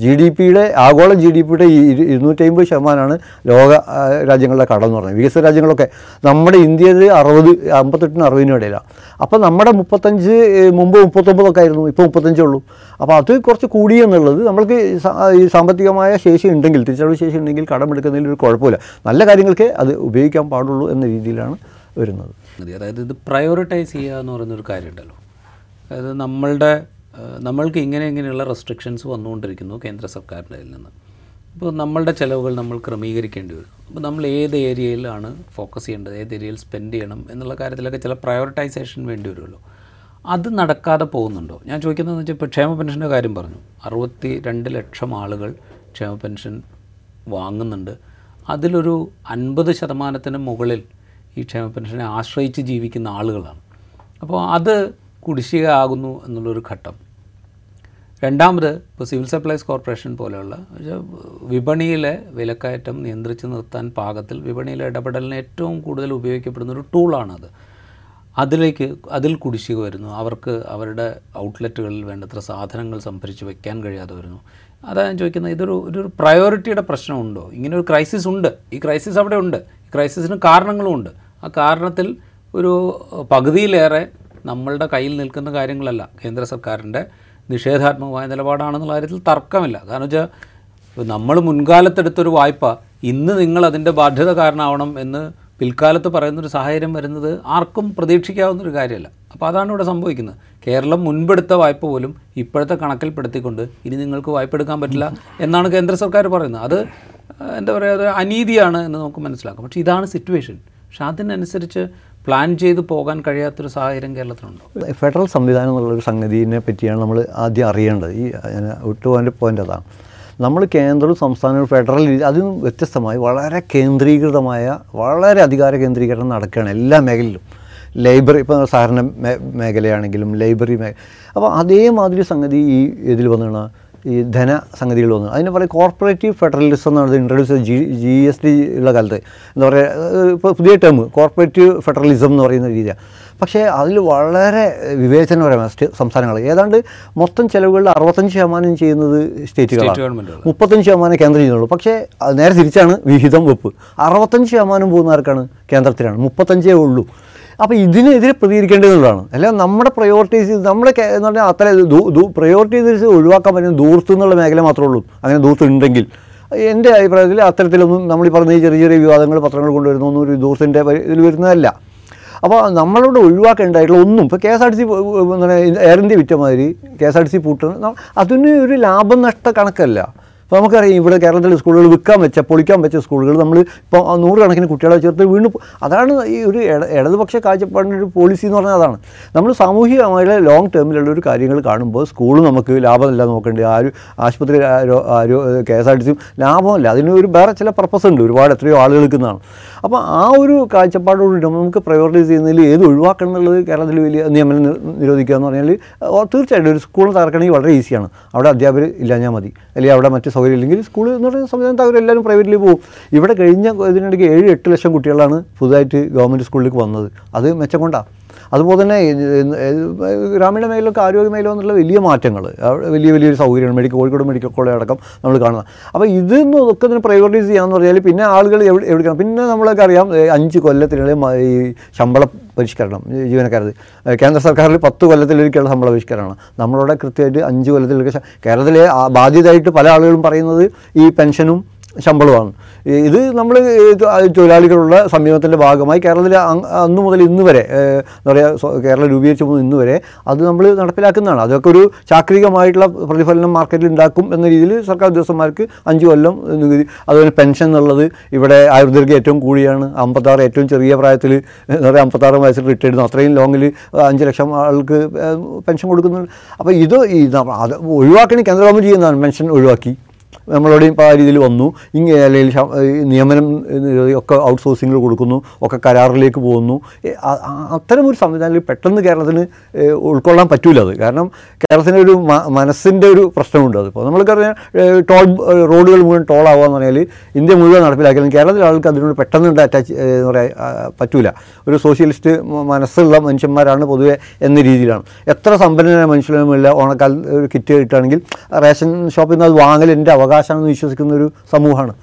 ജി ഡി പിയുടെ ആഗോള ജി ഡി പിയുടെ ഇരുന്നൂറ്റി അമ്പത് ശതമാനമാണ് ലോക രാജ്യങ്ങളുടെ കടം എന്ന് പറയുന്നത്. വികസിത രാജ്യങ്ങളൊക്കെ നമ്മുടെ ഇന്ത്യയിൽ അറുപത് അമ്പത്തെട്ടിനും അറുപതിനും ഇടയിലാണ് അപ്പോൾ നമ്മുടെ മുപ്പത്തഞ്ച് മുമ്പ് മുപ്പത്തൊമ്പതൊക്കെ ആയിരുന്നു ഇപ്പോൾ മുപ്പത്തഞ്ചേ ഉള്ളൂ. അപ്പോൾ അത് കുറച്ച് കൂടി എന്നുള്ളത് നമ്മൾക്ക് ഈ സാമ്പത്തികമായ ശേഷി ഉണ്ടെങ്കിൽ തിരിച്ചടവ് ശേഷി ഉണ്ടെങ്കിൽ കടമെടുക്കുന്നതിൽ ഒരു കുഴപ്പമില്ല. നല്ല കാര്യങ്ങൾക്ക് അത് ഉപയോഗിക്കാൻ പാടുള്ളൂ എന്ന രീതിയിലാണ് വരുന്നത്. അതായത് ഇത് പ്രയോറിറ്റൈസ് ചെയ്യുക എന്ന് പറയുന്നൊരു കാര്യമുണ്ടല്ലോ. അതായത് നമ്മളുടെ നമ്മൾക്ക് ഇങ്ങനെ ഇങ്ങനെയുള്ള റെസ്ട്രിക്ഷൻസ് വന്നുകൊണ്ടിരിക്കുന്നു കേന്ദ്ര സർക്കാരിന്റെ കയ്യിൽ നിന്ന്. ഇപ്പോൾ നമ്മളുടെ ചിലവുകൾ നമ്മൾ ക്രമീകരിക്കേണ്ടി വരും. അപ്പോൾ നമ്മൾ ഏത് ഏരിയയിലാണ് ഫോക്കസ് ചെയ്യേണ്ടത്? ഏത് ഏരിയയിൽ സ്പെൻഡ് ചെയ്യണം? എന്നുള്ള കാര്യത്തിലൊക്കെ ചില പ്രയോറിറ്റൈസേഷൻ വേണ്ടി വരുമല്ലോ. അത് നടക്കാതെ പോകുന്നുണ്ടോ? ഞാൻ ചോദിക്കുന്നതെന്ന് വെച്ചാൽ ഇപ്പോൾ ക്ഷേമ പെൻഷന്റെ കാര്യം പറഞ്ഞു. അറുപത്തി രണ്ട് ലക്ഷം ആളുകൾ ക്ഷേമ പെൻഷൻ വാങ്ങുന്നുണ്ട്. അതിലൊരു അൻപത് ശതമാനത്തിന് മുകളിൽ ഈ ക്ഷേമ പെൻഷനെ ആശ്രയിച്ച് ജീവിക്കുന്ന ആളുകളാണ്. അപ്പോൾ അത് കുടിശ്ശിക ആകുന്നു എന്നുള്ളൊരു ഘട്ടം. രണ്ടാമത് ഇപ്പോൾ സിവിൽ സപ്ലൈസ് കോർപ്പറേഷൻ പോലെയുള്ള വിപണിയിലെ വിലക്കയറ്റം നിയന്ത്രിച്ച് നിർത്താൻ പാകത്തിൽ വിപണിയിലെ ഇടപെടലിന് ഏറ്റവും കൂടുതൽ ഉപയോഗിക്കപ്പെടുന്ന ഒരു ടൂളാണത്. അതിലേക്ക് അതിൽ കുടിശ്ശിക വരുന്നു. അവർക്ക് അവരുടെ ഔട്ട്ലെറ്റുകളിൽ വേണ്ടത്ര സാധനങ്ങൾ സംഭരിച്ച് വയ്ക്കാൻ കഴിയാതെ വരുന്നു. അതാണ് ഞാൻ ചോദിക്കുന്നത് ഇതൊരു ഒരു പ്രയോറിറ്റിയുടെ പ്രശ്നമുണ്ടോ? ഇങ്ങനെ ഒരു ക്രൈസിസ് ഉണ്ട്. ഈ ക്രൈസിസ് അവിടെ ഉണ്ട്. ഈ ക്രൈസിസിന് കാരണങ്ങളുമുണ്ട് ആ കാരണത്തിൽ ഒരു പകുതിയിലേറെ നമ്മളുടെ കയ്യിൽ നിൽക്കുന്ന കാര്യങ്ങളല്ല കേന്ദ്ര സർക്കാരിന്റെ നിഷേധാത്മകമായ നിലപാടാണെന്നുള്ള കാര്യത്തിൽ തർക്കമില്ല. കാരണം വെച്ചാൽ നമ്മൾ മുൻകാലത്തെടുത്തൊരു വായ്പ ഇന്ന് നിങ്ങൾ അതിന്റെ ബാധ്യത കാരണമാവണം എന്ന് പിൽക്കാലത്ത് പറയുന്നൊരു സാഹചര്യം വരുന്നത് ആർക്കും പ്രതീക്ഷിക്കാവുന്നൊരു കാര്യമല്ല. അപ്പോൾ അതാണ് ഇവിടെ സംഭവിക്കുന്നത്. കേരളം മുൻപെടുത്ത വായ്പ പോലും ഇപ്പോഴത്തെ കണക്കിൽപ്പെടുത്തിക്കൊണ്ട് ഇനി നിങ്ങൾക്ക് വായ്പ എടുക്കാൻ പറ്റില്ല എന്നാണ് കേന്ദ്ര സർക്കാർ പറയുന്നത്. അത് എന്താ പറയുക അനീതിയാണ് എന്ന് നമുക്ക് മനസ്സിലാക്കാം. പക്ഷേ ഇതാണ് സിറ്റുവേഷൻ. പക്ഷെ അതിനനുസരിച്ച് പ്ലാൻ ചെയ്ത് പോകാൻ കഴിയാത്തൊരു സാഹചര്യം കേരളത്തിലുണ്ടോ? ഫെഡറൽ സംവിധാനം എന്നുള്ളൊരു സംഗതിനെ പറ്റിയാണ് നമ്മൾ ആദ്യം അറിയേണ്ടത്. ഈ വിട്ടുപോകാന്റെ പോയിന്റ് അതാണ്. നമ്മൾ കേന്ദ്രവും സംസ്ഥാനവും ഫെഡറൽ അതും അതിൽ വ്യത്യസ്തമായി വളരെ കേന്ദ്രീകൃതമായ വളരെ അധികാര കേന്ദ്രീകരണം നടക്കുകയാണ് എല്ലാ മേഖലയിലും. ലൈബ്രറി ഇപ്പോൾ സഹകരണ മേഖലയാണെങ്കിലും ലൈബ്രറി മേ അപ്പോൾ അതേമാതിരി സംഗതി ഈ ഇതിൽ വന്നാണ് ഈ ധന സംഗതികൾ വന്നു അതിന് പറയും കോർപ്പറേറ്റീവ് ഫെഡറലിസം എന്നാണ് introduce G G S T ഉള്ള കാലത്ത്. എന്താ പറയുക ഇപ്പോൾ പുതിയ ടേം കോർപ്പറേറ്റീവ് ഫെഡറലിസം എന്ന് പറയുന്ന രീതിയാണ് പക്ഷേ അതിൽ വളരെ വിവേചനപരമായ സംസ്ഥാനങ്ങൾ ഏതാണ്ട് മൊത്തം ചിലവുകളിൽ അറുപത്തഞ്ച് ശതമാനം ചെയ്യുന്നത് സ്റ്റേറ്റുകളാണ്. മുപ്പത്തഞ്ച് ശതമാനം കേന്ദ്രം ചെയ്യുന്നുള്ളൂ പക്ഷേ നേരെ തിരിച്ചാണ് വിഹിതം വെപ്പ്. അറുപത്തഞ്ച് ശതമാനം പോകുന്നവർക്കാണ് കേന്ദ്രത്തിലാണ്? മുപ്പത്തഞ്ചേ ഉള്ളൂ. അപ്പോൾ ഇതിനെതിരെ പ്രതികരിക്കേണ്ടതെന്നുള്ളതാണ് അല്ല നമ്മുടെ പ്രയോറിറ്റീസ് നമ്മുടെ എന്ന് പറഞ്ഞാൽ അത്ര പ്രയോറിറ്റൈസ് ഒഴിവാക്കാൻ പറ്റുന്ന ദൂർത്ത് എന്നുള്ള മേഖല മാത്രമേ ഉള്ളൂ. അങ്ങനെ ദൂർത്ത് ഉണ്ടെങ്കിൽ. എന്റെ അഭിപ്രായത്തിൽ അത്തരത്തിലൊന്നും നമ്മൾ ഈ പറഞ്ഞ ചെറിയ ചെറിയ വിവാദങ്ങൾ പത്രങ്ങൾ കൊണ്ടുവരുന്നൊന്നും ഒരു ദൂരത്തിന്റെ ഇതിൽ വരുന്നതല്ല. അപ്പോൾ നമ്മളോട് ഒഴിവാക്കേണ്ടതായിട്ടുള്ള ഒന്നും ഇപ്പോൾ K S R T C എന്താണ് എയർ ഇന്ത്യ വിറ്റ മാതിരി K S R T C പൂട്ടുന്ന അതിന് ഒരു ലാഭനഷ്ട കണക്കല്ല. അപ്പോൾ നമുക്കറിയാം ഇവിടെ കേരളത്തിലെ സ്കൂളുകൾ വിൽക്കാൻ വെച്ച പൊളിക്കാൻ വെച്ച സ്കൂളുകൾ നമ്മൾ ഇപ്പോൾ നൂറുകണക്കിന് കുട്ടികളെ ചേർത്ത് വീണ്ടും അതാണ് ഈ ഒരു ഇട ഇടതുപക്ഷ കാഴ്ചപ്പാടിന്റെ ഒരു പോളിസി എന്ന് പറഞ്ഞാൽ അതാണ്. നമ്മൾ സാമൂഹികമായ ലോങ് ടേമിലുള്ള ഒരു കാര്യങ്ങൾ കാണുമ്പോൾ സ്കൂൾ നമുക്ക് ലാഭമല്ല നോക്കേണ്ടത് ആ ഒരു ആശുപത്രി കെ എസ് ആർ ടി സിയും ലാഭമല്ല. അതിന് ഒരു വേറെ ചില പർപ്പസ് ഉണ്ട് ഒരുപാട് എത്രയോ ആളുകൾ നിൽക്കുന്നതാണ് അപ്പോൾ ആ ഒരു കാഴ്ചപ്പാടോട് നമുക്ക് പ്രയോറിറ്റൈസ് ചെയ്യുന്നതിൽ ഏത് ഒഴിവാക്കണം എന്നുള്ളത് കേരളത്തിൽ വലിയ നിയമനം നിരോധിക്കുക എന്ന് പറഞ്ഞാൽ തീർച്ചയായിട്ടും ഒരു സ്കൂൾ തകർക്കണമെങ്കിൽ വളരെ ഈസിയാണ് അവിടെ അധ്യാപകർ ഇല്ലാഞ്ഞാൽ മതി. അല്ലെങ്കിൽ അവിടെ മറ്റ് സൗകര്യം ഇല്ലെങ്കിൽ സ്കൂൾ എന്ന് പറയുന്ന സംവിധാനം തകരും എല്ലാവരും പ്രൈവറ്റിൽ പോകും ഇവിടെ കഴിഞ്ഞ ഇതിനിടയ്ക്ക് ഏഴ് എട്ട് ലക്ഷം കുട്ടികളാണ് പുതുതായിട്ട് ഗവൺമെന്റ് സ്കൂളിലേക്ക് വന്നത്. അത് മെച്ചം കൊണ്ടാണ് അതുപോലെ തന്നെ ഗ്രാമീണ മേഖലയിലൊക്കെ ആരോഗ്യ മേഖല എന്നുള്ള വലിയ മാറ്റങ്ങൾ വലിയ വലിയൊരു സൗകര്യമാണ്. മെഡിക്കൽ കോഴിക്കോട് മെഡിക്കൽ കോളേജ് അടക്കം നമ്മൾ കാണുന്നത്. അപ്പോൾ ഇതൊന്നും ഒക്കെ ഇതിന് പ്രയോറിറ്റൈസ് ചെയ്യാമെന്ന് പറഞ്ഞാൽ പിന്നെ ആളുകൾ എവിടെ എവിടെ പിന്നെ നമ്മളൊക്കെ അറിയാം അഞ്ച് കൊല്ലത്തിനുള്ളിൽ മ- ഈ ശമ്പള പരിഷ്കരണം ജീവനക്കാരത്. കേന്ദ്ര സർക്കാരിൽ പത്ത് കൊല്ലത്തിലൊരിക്കലുള്ള ശമ്പള പരിഷ്കരണമാണ്. നമ്മളവിടെ കൃത്യമായിട്ട് അഞ്ച് കൊല്ലത്തിലൊക്കെ കേരളത്തിലെ ബാധ്യതയായിട്ട് പല ആളുകളും പറയുന്നത് ഈ പെൻഷനും ശമ്പളമാണ്. ഇത് നമ്മൾ തൊഴിലാളികളുള്ള സംയമനത്തിന്റെ ഭാഗമായി കേരളത്തിൽ അന്ന് മുതൽ ഇന്ന് വരെ എന്താ പറയുക കേരളം രൂപീകരിച്ച മുതൽ ഇന്ന് വരെ അത് നമ്മൾ നടപ്പിലാക്കുന്നതാണ്. അതൊക്കെ ഒരു ചാക്രികമായിട്ടുള്ള പ്രതിഫലനം മാർക്കറ്റിൽ ഉണ്ടാക്കും എന്ന രീതിയിൽ സർക്കാർ ഉദ്യോഗസ്ഥന്മാർക്ക് അഞ്ച് കൊല്ലം നികുതി അതുപോലെ പെൻഷൻ എന്നുള്ളത് ഇവിടെ ആയുർദൈർഘ്യം ഏറ്റവും കൂടിയാണ്. അമ്പത്താറ് ഏറ്റവും ചെറിയ പ്രായത്തിൽ എന്താ പറയുക അമ്പത്താറ് വയസ്സിൽ റിട്ടയർഡ് അത്രയും ലോങ്ങിൽ അഞ്ച് ലക്ഷം ആൾക്ക് പെൻഷൻ കൊടുക്കുന്നുണ്ട്. അപ്പോൾ ഇത് ഒഴിവാക്കണി കേന്ദ്ര ഗവൺമെന്റ് ചെയ്യുന്നതാണ് പെൻഷൻ ഒഴിവാക്കി. നമ്മളോട് ഇപ്പോൾ ആ രീതിയിൽ വന്നു. ഇങ്ങനെ അല്ലെങ്കിൽ നിയമനം ഒക്കെ ഔട്ട്സോഴ്സിങ്ങിൽ കൊടുക്കുന്നു. ഒക്കെ കരാറിലേക്ക് പോകുന്നു. അത്തരം ഒരു സംവിധാനത്തിൽ പെട്ടെന്ന് കേരളത്തിന് ഉൾക്കൊള്ളാൻ പറ്റൂല അത്. കാരണം കേരളത്തിന്റെ ഒരു മനസ്സിന്റെ ഒരു പ്രശ്നമുണ്ട് അതിപ്പോൾ നമ്മൾക്കറിയാം അറിയാം ടോൾ റോഡുകൾ മുഴുവൻ ടോൾ എന്ന് പറഞ്ഞാൽ ഇന്ത്യ മുഴുവൻ നടപ്പിലാക്കിയാലും കേരളത്തിലെ ആൾക്ക് അതിനോട് പെട്ടെന്ന് അറ്റാച്ച് എന്ന് പറയാൻ പറ്റൂല. ഒരു സോഷ്യലിസ്റ്റ് മനസ്സുള്ള മനുഷ്യന്മാരാണ് പൊതുവെ എന്ന രീതിയിലാണ്. എത്ര സമ്പന്നനായ മനുഷ്യനുമില്ല ഓണക്കാലത്ത് ഒരു കിറ്റ് കിട്ടുകയാണെങ്കിൽ റേഷൻ ഷോപ്പിൽ നിന്ന് അത് വാങ്ങൽ എന്റെ അവകാശമാണെന്ന് വിശ്വസിക്കുന്ന ഒരു സമൂഹമാണ്.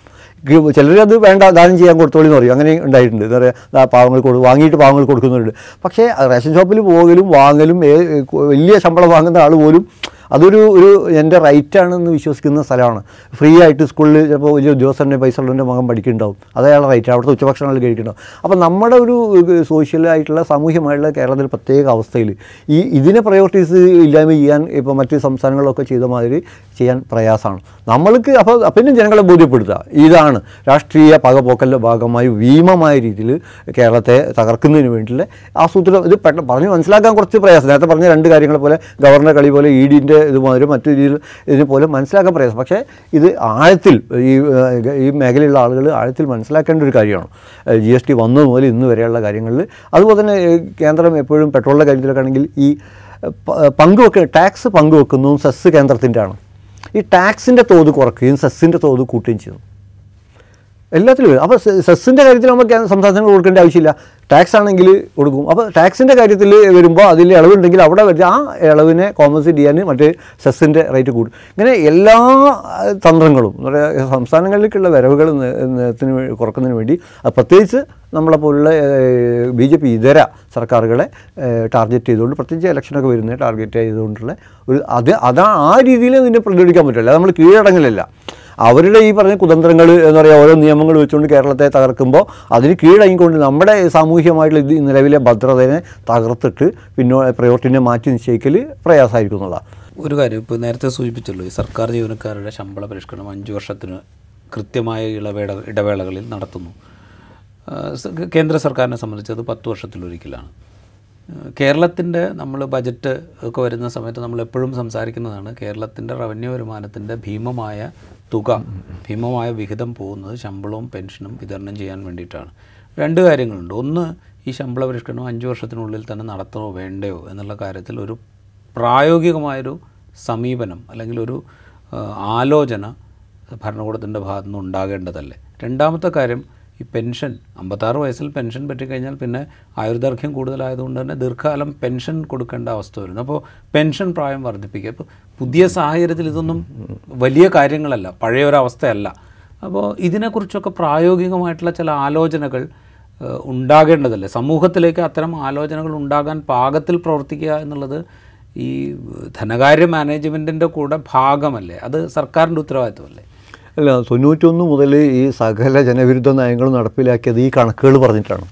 ചിലരത് വേണ്ട ദാനം ചെയ്യാൻ കൊടുത്തോളി എന്ന് പറയും. അങ്ങനെ ഉണ്ടായിട്ടുണ്ട്. എന്താ പറയുക പാവങ്ങൾ കൊടു വാങ്ങിയിട്ട് പാവങ്ങൾ കൊടുക്കുന്നവരുണ്ട്. പക്ഷേ റേഷൻ ഷോപ്പിൽ പോകലും വാങ്ങലും വലിയ ശമ്പളം വാങ്ങുന്ന ആൾ പോലും അതൊരു ഒരു എന്റെ റൈറ്റാണെന്ന് വിശ്വസിക്കുന്ന സ്ഥലമാണ്. ഫ്രീ ആയിട്ട് സ്കൂളിൽ ചിലപ്പോൾ വലിയ ഉദ്യോഗസ്ഥന്റെ പൈസ ഉള്ളതിന്റെ മകൻ പഠിക്കുന്നുണ്ടാവും. അത് അയാളുടെ റൈറ്റ് അവിടുത്തെ ഉച്ചഭക്ഷണങ്ങൾ കഴിക്കുന്നുണ്ടാവും. അപ്പോൾ നമ്മുടെ ഒരു സോഷ്യലായിട്ടുള്ള സാമൂഹ്യമായിട്ടുള്ള കേരളത്തിൽ പ്രത്യേക അവസ്ഥയിൽ ഈ ഇതിനെ പ്രയോറിറ്റീസ് ഇല്ലായ്മ ചെയ്യാൻ ഇപ്പോൾ മറ്റ് സംസ്ഥാനങ്ങളിലൊക്കെ ചെയ്ത മാതിരി ചെയ്യാൻ പ്രയാസമാണ്. നമ്മൾക്ക് അപ്പോൾ പിന്നെ ജനങ്ങളെ ബോധ്യപ്പെടുത്തുക. ഇതാണ് രാഷ്ട്രീയ പകപോക്കലിന്റെ ഭാഗമായി ഭീമമായ രീതിയിൽ കേരളത്തെ തകർക്കുന്നതിന് വേണ്ടിയിട്ടുള്ള ആസൂത്രണം. ഇത് പെട്ടെന്ന് പറഞ്ഞ് മനസ്സിലാക്കാൻ കുറച്ച് പ്രയാസം. നേരത്തെ പറഞ്ഞ രണ്ട് കാര്യങ്ങളെ പോലെ ഗവർണർ കളി പോലെ ഇ ഡിന്റെ ഇതുമാതിരി മറ്റു രീതിയിൽ ഇതിനെ പോലെ മനസ്സിലാക്കാൻ പ്രയാസം. പക്ഷേ ഇത് ആഴത്തിൽ ഈ ഈ മേഖലയിലുള്ള ആളുകൾ ആഴത്തിൽ മനസ്സിലാക്കേണ്ട ഒരു കാര്യമാണ്. ജി എസ് ടി വന്നത് മുതൽ ഇന്ന് വരെയുള്ള കാര്യങ്ങളിൽ. അതുപോലെ തന്നെ കേന്ദ്രം എപ്പോഴും പെട്രോളിന്റെ കാര്യത്തിലൊക്കെ ആണെങ്കിൽ ഈ പങ്കുവെക്ക ടാക്സ് പങ്കുവെക്കുന്നതും സെസ് കേന്ദ്രത്തിന്റെ ആണ് ഈ ടാക്സിന്റെ തോത് കുറയ്ക്കുകയും സെസ്സിന്റെ തോത് കൂട്ടുകയും ചെയ്യുന്നു. എല്ലാത്തിലും വരും. അപ്പോൾ സെസ്സിന്റെ കാര്യത്തിൽ നമുക്ക് സംസാരങ്ങൾ കൊടുക്കേണ്ട ആവശ്യമില്ല. ടാക്സ് ആണെങ്കിൽ കൊടുക്കും. അപ്പോൾ ടാക്സിന്റെ കാര്യത്തിൽ വരുമ്പോൾ അതിൽ ഇളവുണ്ടെങ്കിൽ അവിടെ വെച്ച് ആ ഇളവിനെ കോമ്പൻസേറ്റ് ചെയ്യാൻ മറ്റേ സെസ്സിന്റെ റേറ്റ് കൂടും. ഇങ്ങനെ എല്ലാ തന്ത്രങ്ങളും എന്ന് പറയുക സംസ്ഥാനങ്ങളിലേക്കുള്ള വരവുകൾ കുറക്കുന്നതിന് വേണ്ടി പ്രത്യേകിച്ച് നമ്മളെപ്പോലുള്ള ബി ജെ പി ഇതര സർക്കാരുകളെ ടാർഗറ്റ് ചെയ്തുകൊണ്ട് പ്രത്യേകിച്ച് ഇലക്ഷനൊക്കെ വരുന്നത് ടാർഗറ്റ് ചെയ്തുകൊണ്ടുള്ള ഒരു അത് അതാ ആ രീതിയിൽ ഇതിനെ പ്രതിരോധിക്കാൻ പറ്റില്ല. നമ്മൾ കീഴടങ്ങലല്ല. അവരുടെ ഈ പറഞ്ഞ കുതന്ത്രങ്ങൾ എന്ന് പറയുക ഓരോ നിയമങ്ങൾ വെച്ചുകൊണ്ട് കേരളത്തെ തകർക്കുമ്പോൾ അതിന് കീഴടങ്ങിക്കൊണ്ട് നമ്മുടെ സാമൂഹ്യമായിട്ടുള്ള ഇത് നിലവിലെ ഭദ്രതയെ തകർത്തിട്ട് പിന്നോ പ്രയോറിറ്റിനെ മാറ്റി നിശ്ചയിക്കൽ പ്രയാസമായിരിക്കും എന്നുള്ളതാണ് ഒരു കാര്യം ഇപ്പോൾ നേരത്തെ സൂചിപ്പിച്ചല്ലോ ഈ സർക്കാർ ജീവനക്കാരുടെ ശമ്പള പരിഷ്കരണം അഞ്ച് വർഷത്തിന് കൃത്യമായ ഇളവേള ഇടവേളകളിൽ നടത്തുന്നു. കേന്ദ്ര സർക്കാരിനെ സംബന്ധിച്ച് അത് പത്ത് വർഷത്തിലൊരിക്കലാണ്. കേരളത്തിന്റെ നമ്മൾ ബജറ്റ് ഒക്കെ വരുന്ന സമയത്ത് നമ്മൾ എപ്പോഴും സംസാരിക്കുന്നതാണ് കേരളത്തിന്റെ റവന്യൂ വരുമാനത്തിന്റെ ഭീമമായ തുക ഭീമമായ വിഹിതം പോകുന്നത് ശമ്പളവും പെൻഷനും വിതരണം ചെയ്യാൻ വേണ്ടിയിട്ടാണ്. രണ്ട് കാര്യങ്ങളുണ്ട്. ഒന്ന് ഈ ശമ്പള പരിഷ്കരണം അഞ്ച് വർഷത്തിനുള്ളിൽ തന്നെ നടത്തണോ വേണ്ടയോ എന്നുള്ള കാര്യത്തിൽ ഒരു പ്രായോഗികമായൊരു സമീപനം അല്ലെങ്കിൽ ഒരു ആലോചന ഭരണകൂടത്തിന്റെ ഭാഗത്തു നിന്ന് ഉണ്ടാകേണ്ടതല്ലേ. രണ്ടാമത്തെ കാര്യം ഈ പെൻഷൻ അമ്പത്താറ് വയസ്സിൽ പെൻഷൻ പറ്റിക്കഴിഞ്ഞാൽ പിന്നെ ആയുർദൈർഘ്യം കൂടുതലായതുകൊണ്ട് തന്നെ ദീർഘകാലം പെൻഷൻ കൊടുക്കേണ്ട അവസ്ഥ വരുന്നു. അപ്പോൾ പെൻഷൻ പ്രായം വർദ്ധിപ്പിക്കുക. അപ്പോൾ പുതിയ സാഹചര്യത്തിൽ ഇതൊന്നും വലിയ കാര്യങ്ങളല്ല പഴയ ഒരവസ്ഥയല്ല അപ്പോൾ ഇതിനെക്കുറിച്ചൊക്കെ പ്രായോഗികമായിട്ടുള്ള ചില ആലോചനകൾ ഉണ്ടാകേണ്ടതല്ലേ? സമൂഹത്തിലേക്ക് അത്തരം ആലോചനകൾ ഉണ്ടാകാൻ പാകത്തിൽ പ്രവർത്തിക്കുക എന്നുള്ളത് ഈ ധനകാര്യ മാനേജ്മെന്റിന്റെ കൂടെ ഭാഗമല്ലേ? അത് സർക്കാരിന്റെ ഉത്തരവാദിത്വമല്ലേ? അല്ല തൊണ്ണൂറ്റൊന്ന് മുതൽ ഈ സകല ജനവിരുദ്ധ നയങ്ങളും നടപ്പിലാക്കിയത് ഈ കണക്കുകൾ പറഞ്ഞിട്ടാണ്.